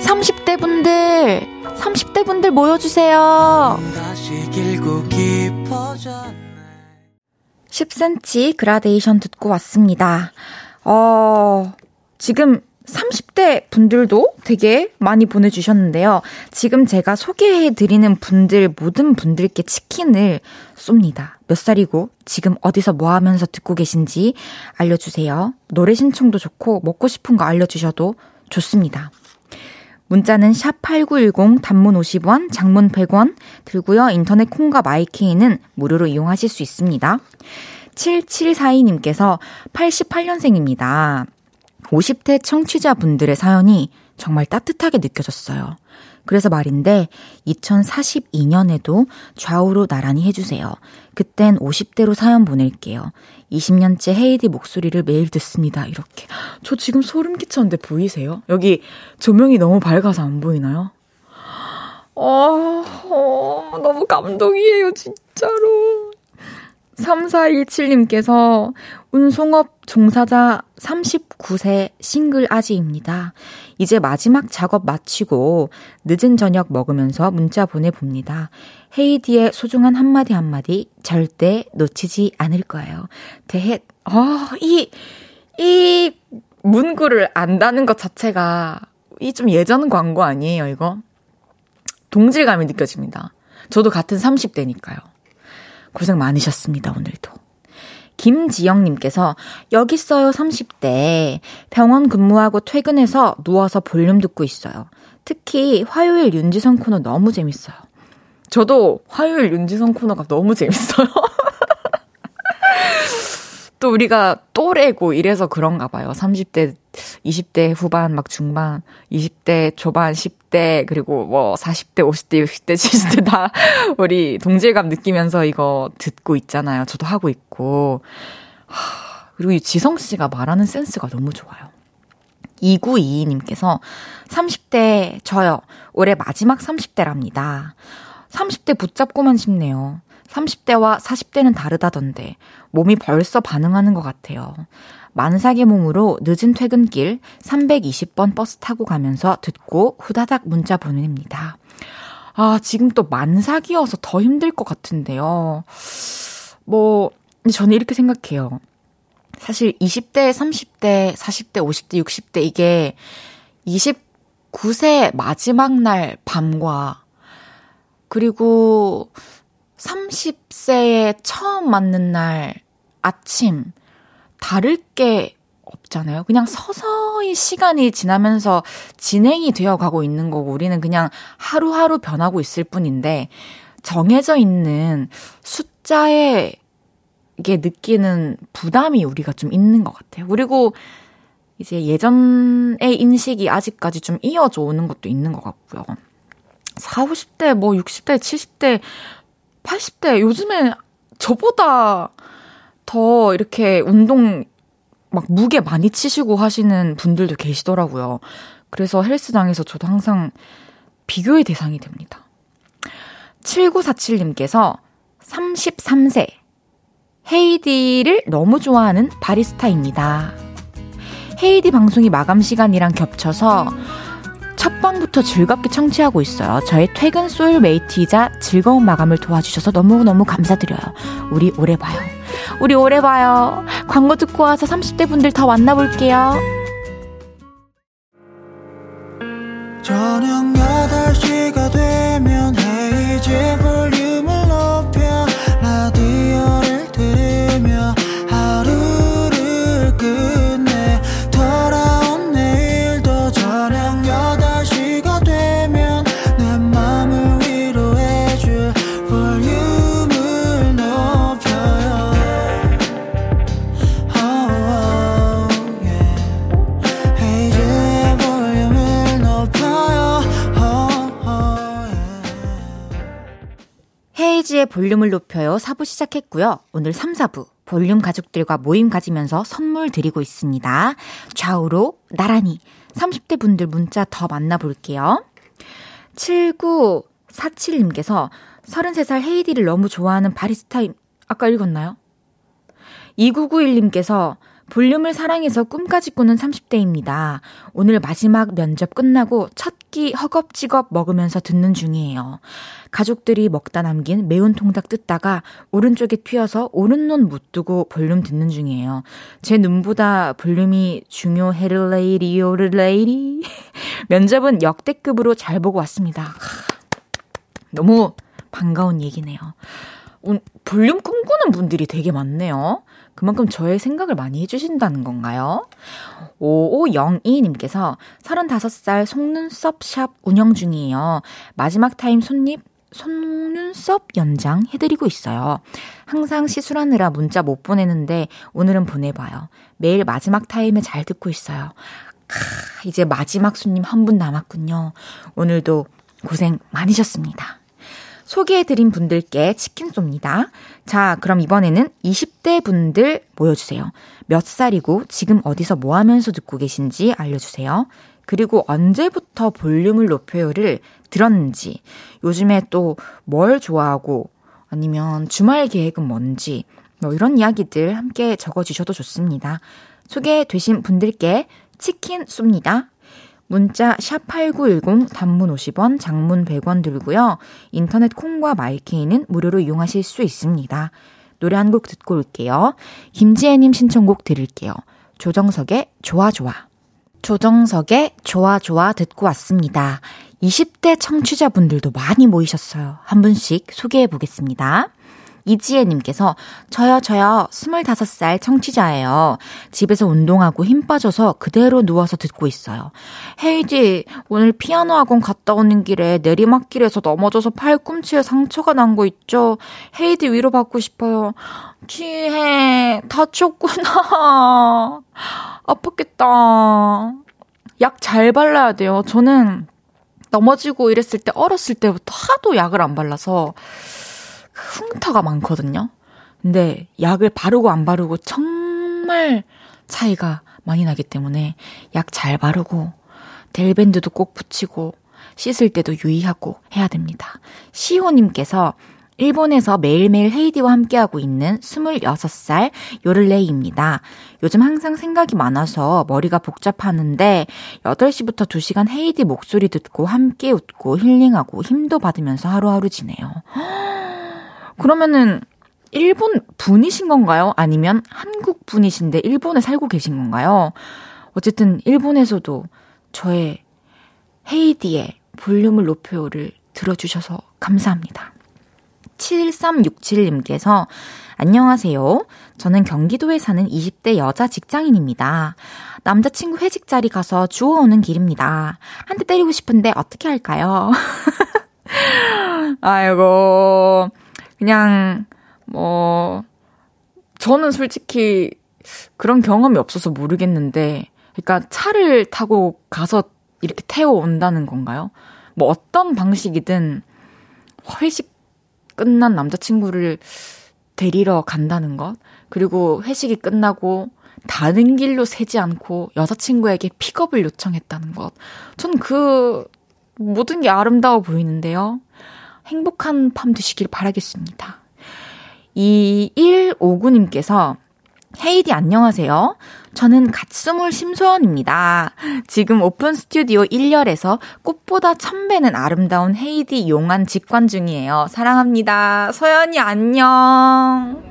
30대 분들, 30대 분들 모여주세요. 10cm 그라데이션 듣고 왔습니다. 어, 지금 30대 분들도 되게 많이 보내주셨는데요. 지금 제가 소개해드리는 분들, 모든 분들께 치킨을 쏩니다. 몇 살이고, 지금 어디서 뭐 하면서 듣고 계신지 알려주세요. 노래 신청도 좋고, 먹고 싶은 거 알려주셔도 좋습니다. 문자는 샵8910 단문 50원, 장문 100원 들고요. 인터넷 콩과 마이케이는 무료로 이용하실 수 있습니다. 7742님께서 88년생입니다. 50대 청취자분들의 사연이 정말 따뜻하게 느껴졌어요. 그래서 말인데 2042년에도 좌우로 나란히 해주세요. 그땐 50대로 사연 보낼게요. 20년째 헤이디 목소리를 매일 듣습니다. 이렇게. 저 지금 소름 끼쳤는데 보이세요? 여기 조명이 너무 밝아서 안 보이나요? 어, 어 너무 감동이에요, 진짜로. 3417님께서 운송업 종사자 39세 싱글 아지입니다. 이제 마지막 작업 마치고 늦은 저녁 먹으면서 문자 보내봅니다. 헤이디의 소중한 한마디 한마디 절대 놓치지 않을 거예요. 대해, 아, 이, 이 문구를 안다는 것 자체가 이 좀 예전 광고 아니에요, 이거? 동질감이 느껴집니다. 저도 같은 30대니까요. 고생 많으셨습니다, 오늘도. 김지영님께서 여기 있어요 30대 병원 근무하고 퇴근해서 누워서 볼륨 듣고 있어요. 특히 화요일 윤지성 코너 너무 재밌어요. 저도 화요일 윤지성 코너가 너무 재밌어요. 또 우리가 또래고 이래서 그런가 봐요. 30대, 20대 후반, 막 중반, 20대 초반, 10대, 그리고 뭐 40대, 50대, 60대, 70대 다 우리 동질감 느끼면서 이거 듣고 있잖아요. 저도 하고 있고. 그리고 이 지성 씨가 말하는 센스가 너무 좋아요. 2922님께서 30대 저요. 올해 마지막 30대랍니다. 30대 붙잡고만 싶네요. 30대와 40대는 다르다던데 몸이 벌써 반응하는 것 같아요. 만삭의 몸으로 늦은 퇴근길 320번 버스 타고 가면서 듣고 후다닥 문자 보냅니다. 아, 지금 또 만삭이어서 더 힘들 것 같은데요. 뭐, 저는 이렇게 생각해요. 사실 20대, 30대, 40대, 50대, 60대 이게 29세 마지막 날 밤과 그리고 30세에 처음 맞는 날 아침 다를 게 없잖아요. 그냥 서서히 시간이 지나면서 진행이 되어 가고 있는 거고 우리는 그냥 하루하루 변하고 있을 뿐인데 정해져 있는 숫자에 게 느끼는 부담이 우리가 좀 있는 것 같아요. 그리고 이제 예전의 인식이 아직까지 좀 이어져 오는 것도 있는 것 같고요. 4, 50대, 뭐 60대, 70대 80대 요즘에 저보다 더 이렇게 운동 막 무게 많이 치시고 하시는 분들도 계시더라고요. 그래서 헬스장에서 저도 항상 비교의 대상이 됩니다. 7947님께서 33세 헤이디를 너무 좋아하는 바리스타입니다. 헤이디 방송이 마감 시간이랑 겹쳐서 첫 방부터 즐겁게 청취하고 있어요. 저의 퇴근 소울메이트이자 즐거운 마감을 도와주셔서 너무너무 감사드려요. 우리 오래 봐요. 우리 오래 봐요. 광고 듣고 와서 30대 분들 더 만나볼게요. 저녁 8시가 되면 헤이즈 볼 볼륨을 높여요. 4부 시작했고요. 오늘 3, 4부 볼륨 가족들과 모임 가지면서 선물 드리고 있습니다. 좌우로 나란히 30대 분들 문자 더 만나볼게요. 7947님께서 33살 헤이디를 너무 좋아하는 바리스타임, 아까 읽었나요? 2991님께서 볼륨을 사랑해서 꿈까지 꾸는 30대입니다. 오늘 마지막 면접 끝나고 첫 끼 허겁지겁 먹으면서 듣는 중이에요. 가족들이 먹다 남긴 매운 통닭 뜯다가 오른쪽에 튀어서 오른 눈 못 뜨고 볼륨 듣는 중이에요. 제 눈보다 볼륨이 중요해를레이리오를레이리. 면접은 역대급으로 잘 보고 왔습니다. 너무 반가운 얘기네요. 볼륨 꿈꾸는 분들이 되게 많네요. 그만큼 저의 생각을 많이 해주신다는 건가요? 5502님께서 35살 속눈썹 샵 운영 중이에요. 마지막 타임 손님 속눈썹 연장 해드리고 있어요. 항상 시술하느라 문자 못 보내는데 오늘은 보내봐요. 매일 마지막 타임에 잘 듣고 있어요. 크, 이제 마지막 손님 한 분 남았군요. 오늘도 고생 많으셨습니다. 소개해드린 분들께 치킨 쏩니다. 자, 그럼 이번에는 20대 분들 모여주세요. 몇 살이고 지금 어디서 뭐 하면서 듣고 계신지 알려주세요. 그리고 언제부터 볼륨을 높여요를 들었는지, 요즘에 또 뭘 좋아하고, 아니면 주말 계획은 뭔지, 뭐 이런 이야기들 함께 적어주셔도 좋습니다. 소개되신 분들께 치킨 쏩니다. 문자 샵8910 단문 50원, 장문 100원 들고요. 인터넷 콩과 마이케이는 무료로 이용하실 수 있습니다. 노래 한 곡 듣고 올게요. 김지혜님 신청곡 드릴게요. 조정석의 좋아 좋아. 조정석의 좋아 좋아 듣고 왔습니다. 20대 청취자분들도 많이 모이셨어요. 한 분씩 소개해 보겠습니다. 이지혜님께서 저요 저요 25살 청취자예요. 집에서 운동하고 힘 빠져서 그대로 누워서 듣고 있어요. 헤이디 오늘 피아노 학원 갔다 오는 길에 내리막길에서 넘어져서 팔꿈치에 상처가 난 거 있죠? 헤이디 위로받고 싶어요. 지혜 다쳤구나. 아팠겠다. 약 잘 발라야 돼요. 저는 넘어지고 이랬을 때 어렸을 때부터 하도 약을 안 발라서 흉터가 많거든요. 근데 약을 바르고 안 바르고 정말 차이가 많이 나기 때문에 약 잘 바르고 델밴드도 꼭 붙이고 씻을 때도 유의하고 해야 됩니다. 시호님께서 일본에서 매일매일 헤이디와 함께하고 있는 26살 요를레이입니다. 요즘 항상 생각이 많아서 머리가 복잡하는데 8시부터 2시간 헤이디 목소리 듣고 함께 웃고 힐링하고 힘도 받으면서 하루하루 지내요. 그러면은 일본 분이신 건가요? 아니면 한국 분이신데 일본에 살고 계신 건가요? 어쨌든 일본에서도 저의 헤이디의 볼륨을 높여요를 들어주셔서 감사합니다. 7367님께서 안녕하세요. 저는 경기도에 사는 20대 여자 직장인입니다. 남자친구 회식 자리 가서 주워오는 길입니다. 한 대 때리고 싶은데 어떻게 할까요? 아이고, 그냥, 뭐, 저는 솔직히 그런 경험이 없어서 모르겠는데, 그러니까 차를 타고 가서 이렇게 태워 온다는 건가요? 뭐 어떤 방식이든 회식 끝난 남자친구를 데리러 간다는 것, 그리고 회식이 끝나고 다른 길로 새지 않고 여자친구에게 픽업을 요청했다는 것. 전 그 모든 게 아름다워 보이는데요. 행복한 밤 되시길 바라겠습니다. 2159님께서 헤이디 안녕하세요. 저는 갓스물 심소연입니다. 지금 오픈 스튜디오 1열에서 꽃보다 천배는 아름다운 헤이디 용한 직관 중이에요. 사랑합니다. 소연이 안녕.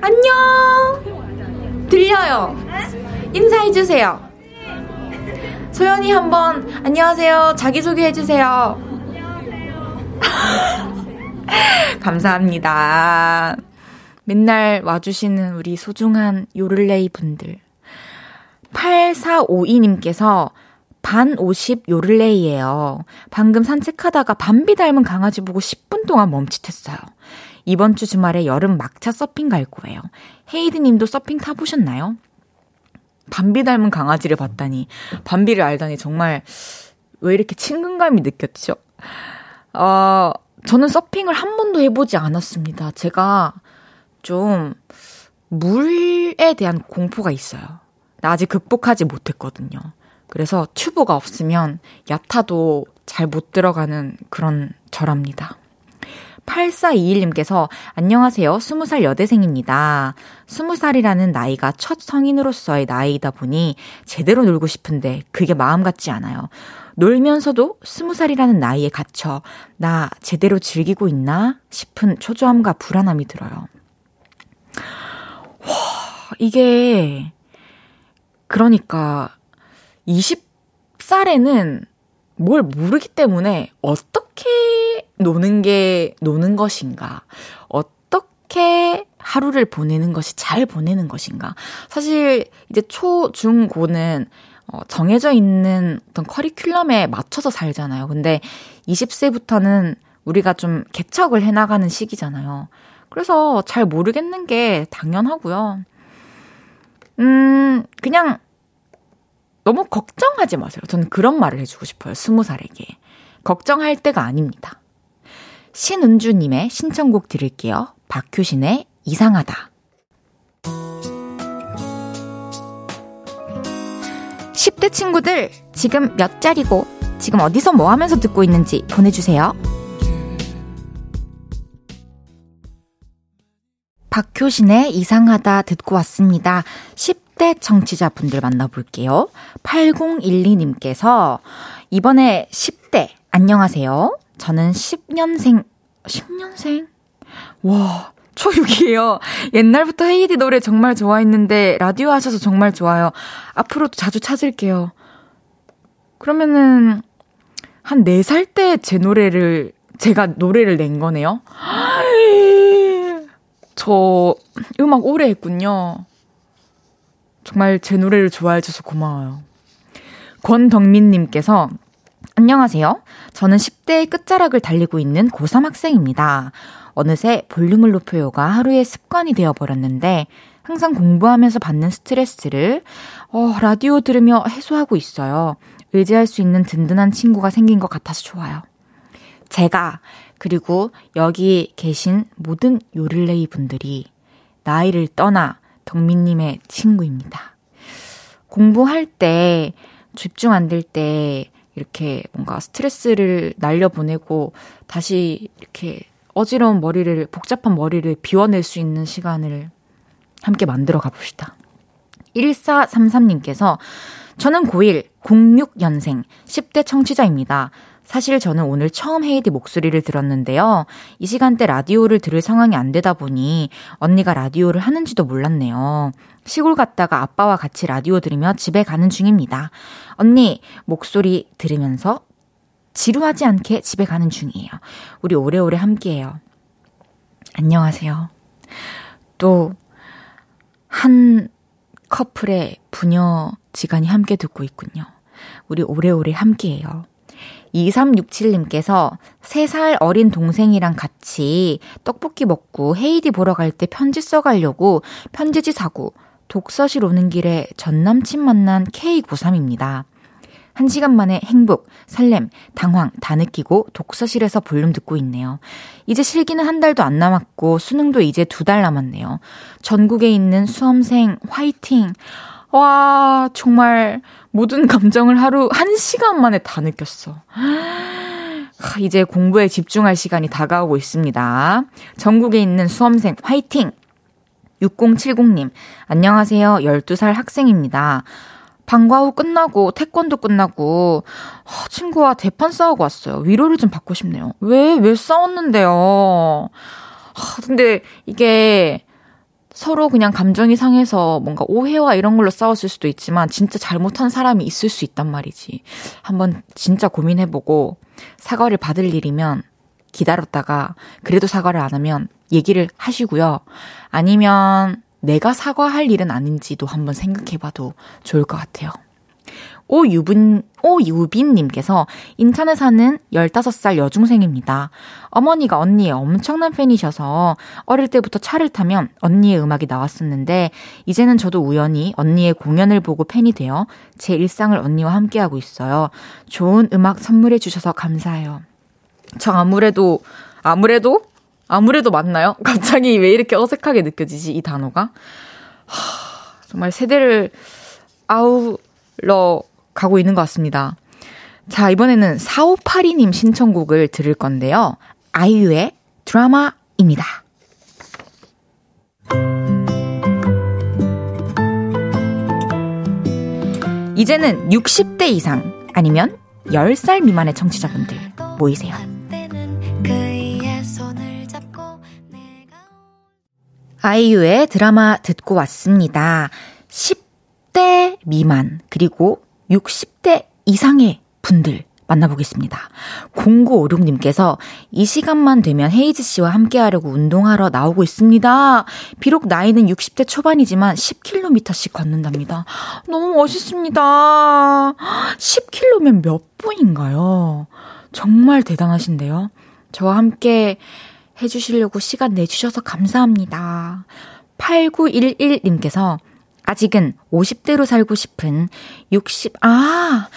안녕. 들려요. 인사해주세요. 소연이 한번 안녕하세요. 자기소개해주세요. 감사합니다. 맨날 와주시는 우리 소중한 요를레이 분들. 8452님께서 반 50 요를레이예요. 방금 산책하다가 밤비 닮은 강아지 보고 10분 동안 멈칫했어요. 이번 주 주말에 여름 막차 서핑 갈 거예요. 헤이드 님도 서핑 타보셨나요? 밤비 닮은 강아지를 봤다니, 밤비를 알다니 정말 왜 이렇게 친근감이 느꼈죠? 어, 저는 서핑을 한 번도 해보지 않았습니다. 제가 좀 물에 대한 공포가 있어요. 나 아직 극복하지 못했거든요. 그래서 튜브가 없으면 야타도 잘 못 들어가는 그런 저랍니다. 8421님께서 안녕하세요. 20살 여대생입니다. 20살이라는 나이가 첫 성인으로서의 나이이다 보니 제대로 놀고 싶은데 그게 마음 같지 않아요. 놀면서도 20살이라는 나이에 갇혀 나 제대로 즐기고 있나 싶은 초조함과 불안함이 들어요. 와, 이게 그러니까 20살에는 뭘 모르기 때문에 어떻게 노는 게 노는 것인가, 어떻게 하루를 보내는 것이 잘 보내는 것인가. 사실 이제 초, 중, 고는 어, 정해져 있는 어떤 커리큘럼에 맞춰서 살잖아요. 근데 20세부터는 우리가 좀 개척을 해나가는 시기잖아요. 그래서 잘 모르겠는 게 당연하고요. 음, 그냥 너무 걱정하지 마세요. 저는 그런 말을 해주고 싶어요. 스무 살에게. 걱정할 때가 아닙니다. 신은주님의 신청곡 들을게요. 박효신의 이상하다. 10대 친구들, 지금 몇 자리고, 지금 어디서 뭐 하면서 듣고 있는지 보내주세요. 박효신의 이상하다 듣고 왔습니다. 10대 청취자분들 만나볼게요. 8012님께서 이번에 10대 안녕하세요. 저는 10년생 10년생? 와, 초6이에요. 옛날부터 헤이디 노래 정말 좋아했는데 라디오 하셔서 정말 좋아요. 앞으로도 자주 찾을게요. 그러면은 한 4살 때 제 노래를 제가 노래를 낸 거네요. 저 음악 오래 했군요. 정말 제 노래를 좋아해 줘서 고마워요. 권덕민 님께서 안녕하세요. 저는 10대의 끝자락을 달리고 있는 고3 학생입니다. 어느새 볼륨을 높여요가 하루의 습관이 되어버렸는데 항상 공부하면서 받는 스트레스를 어, 라디오 들으며 해소하고 있어요. 의지할 수 있는 든든한 친구가 생긴 것 같아서 좋아요. 제가 그리고 여기 계신 모든 요릴레이 분들이 나이를 떠나 덕민님의 친구입니다. 공부할 때 집중 안 될 때 이렇게 뭔가 스트레스를 날려보내고 다시 이렇게 어지러운 머리를, 복잡한 머리를 비워낼 수 있는 시간을 함께 만들어 가봅시다. 1433님께서 저는 고1 06년생 10대 청취자입니다. 사실 저는 오늘 처음 헤이디 목소리를 들었는데요. 이 시간대 라디오를 들을 상황이 안 되다 보니 언니가 라디오를 하는지도 몰랐네요. 시골 갔다가 아빠와 같이 라디오 들으며 집에 가는 중입니다. 언니, 목소리 들으면서 지루하지 않게 집에 가는 중이에요. 우리 오래오래 함께해요. 안녕하세요. 또, 한 커플의 부녀 지간이 함께 듣고 있군요. 우리 오래오래 함께해요. 2367님께서 3살 어린 동생이랑 같이 떡볶이 먹고 헤이디 보러 갈 때 편지 써가려고 편지지 사고 독서실 오는 길에 전 남친 만난 K93입니다. 한 시간 만에 행복, 설렘, 당황 다 느끼고 독서실에서 볼륨 듣고 있네요. 이제 실기는 한 달도 안 남았고 수능도 이제 두 달 남았네요. 전국에 있는 수험생 화이팅! 와, 정말 모든 감정을 하루 한 시간 만에 다 느꼈어. 이제 공부에 집중할 시간이 다가오고 있습니다. 전국에 있는 수험생 화이팅! 6070님, 안녕하세요. 12살 학생입니다. 방과 후 끝나고 태권도 끝나고 어, 친구와 대판 싸우고 왔어요. 위로를 좀 받고 싶네요. 왜, 왜 싸웠는데요? 어, 근데 이게 서로 그냥 감정이 상해서 뭔가 오해와 이런 걸로 싸웠을 수도 있지만 진짜 잘못한 사람이 있을 수 있단 말이지. 한번 진짜 고민해보고 사과를 받을 일이면 기다렸다가 그래도 사과를 안 하면 얘기를 하시고요. 아니면 내가 사과할 일은 아닌지도 한번 생각해봐도 좋을 것 같아요. 오유빈, 오유빈님께서 인천에 사는 15살 여중생입니다. 어머니가 언니의 엄청난 팬이셔서 어릴 때부터 차를 타면 언니의 음악이 나왔었는데, 이제는 저도 우연히 언니의 공연을 보고 팬이 되어 제 일상을 언니와 함께하고 있어요. 좋은 음악 선물해 주셔서 감사해요. 저 아무래도, 아무래도? 아무래도 맞나요? 갑자기 왜 이렇게 어색하게 느껴지지, 이 단어가? 하, 정말 세대를 아우러 가고 있는 것 같습니다. 자, 이번에는 4582님 신청곡을 들을 건데요. 아이유의 드라마입니다. 이제는 60대 이상 아니면 10살 미만의 청취자분들 모이세요. 아이유의 드라마 듣고 왔습니다. 10대 미만, 그리고 60대 이상의 분들 만나보겠습니다. 0956님께서 이 시간만 되면 헤이즈 씨와 함께 하려고 운동하러 나오고 있습니다. 비록 나이는 60대 초반이지만 10km씩 걷는답니다. 너무 멋있습니다. 10km면 몇 분인가요? 정말 대단하신데요. 저와 함께 해주시려고 시간 내주셔서 감사합니다. 8911님께서 아직은 50대로 살고 싶은 60, 아,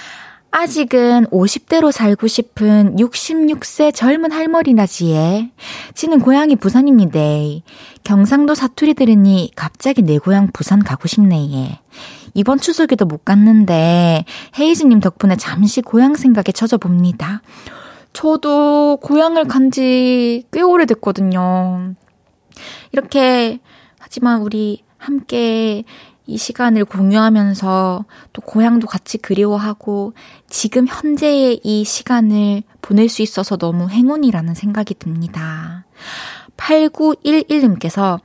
아직은 50대로 살고 싶은 66세 젊은 할머니나지에 지는 고향이 부산입니다. 경상도 사투리 들으니 갑자기 내 고향 부산 가고 싶네. 이번 추석에도 못 갔는데 헤이즈님 덕분에 잠시 고향 생각에 젖어 봅니다. 저도 고향을 간 지 꽤 오래됐거든요. 이렇게 하지만 우리 함께 이 시간을 공유하면서 또 고향도 같이 그리워하고 지금 현재의 이 시간을 보낼 수 있어서 너무 행운이라는 생각이 듭니다. 8911님께서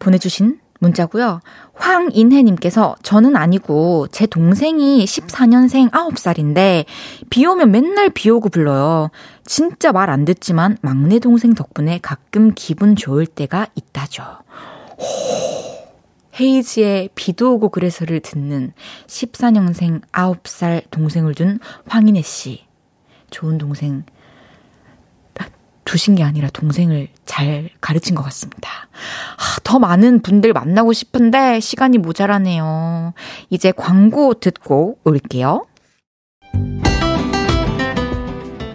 보내주신 문자고요. 황인혜님께서 저는 아니고 제 동생이 14년생 9살인데 비 오면 맨날 비 오고 불러요. 진짜 말 안 듣지만 막내 동생 덕분에 가끔 기분 좋을 때가 있다죠. 헤이지의 비도 오고 그래서를 듣는 14년생 9살 동생을 둔 황인혜 씨. 좋은 동생 두신 게 아니라 동생을 잘 가르친 것 같습니다. 아, 더 많은 분들 만나고 싶은데 시간이 모자라네요. 이제 광고 듣고 올게요.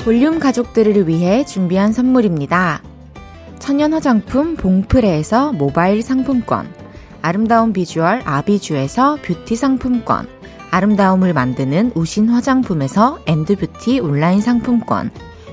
볼륨 가족들을 위해 준비한 선물입니다. 천연 화장품 봉프레에서 모바일 상품권, 아름다운 비주얼 아비주에서 뷰티 상품권, 아름다움을 만드는 우신 화장품에서 엔드뷰티 온라인 상품권,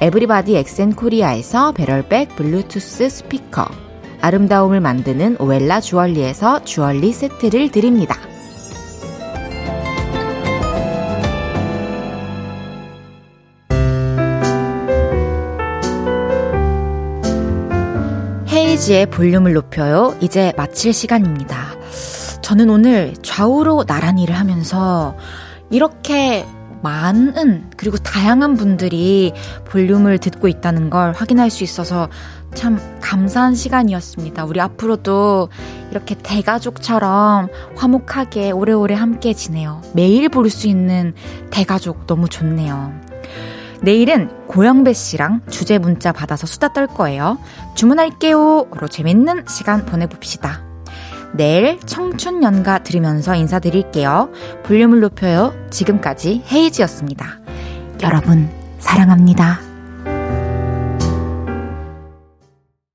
에브리바디 엑센 코리아에서 배럴백 블루투스 스피커, 아름다움을 만드는 오엘라 주얼리에서 주얼리 세트를 드립니다. 헤이지의 볼륨을 높여요. 이제 마칠 시간입니다. 저는 오늘 좌우로 나란히 를 하면서 이렇게 많은 그리고 다양한 분들이 볼륨을 듣고 있다는 걸 확인할 수 있어서 참 감사한 시간이었습니다. 우리 앞으로도 이렇게 대가족처럼 화목하게 오래오래 함께 지내요. 매일 볼 수 있는 대가족 너무 좋네요. 내일은 고영배 씨랑 주제 문자 받아서 수다 떨 거예요. 주문할게요.로 재밌는 시간 보내봅시다. 내일 청춘연가 들으면서 인사드릴게요. 볼륨을 높여요. 지금까지 헤이지였습니다. 여러분, 사랑합니다.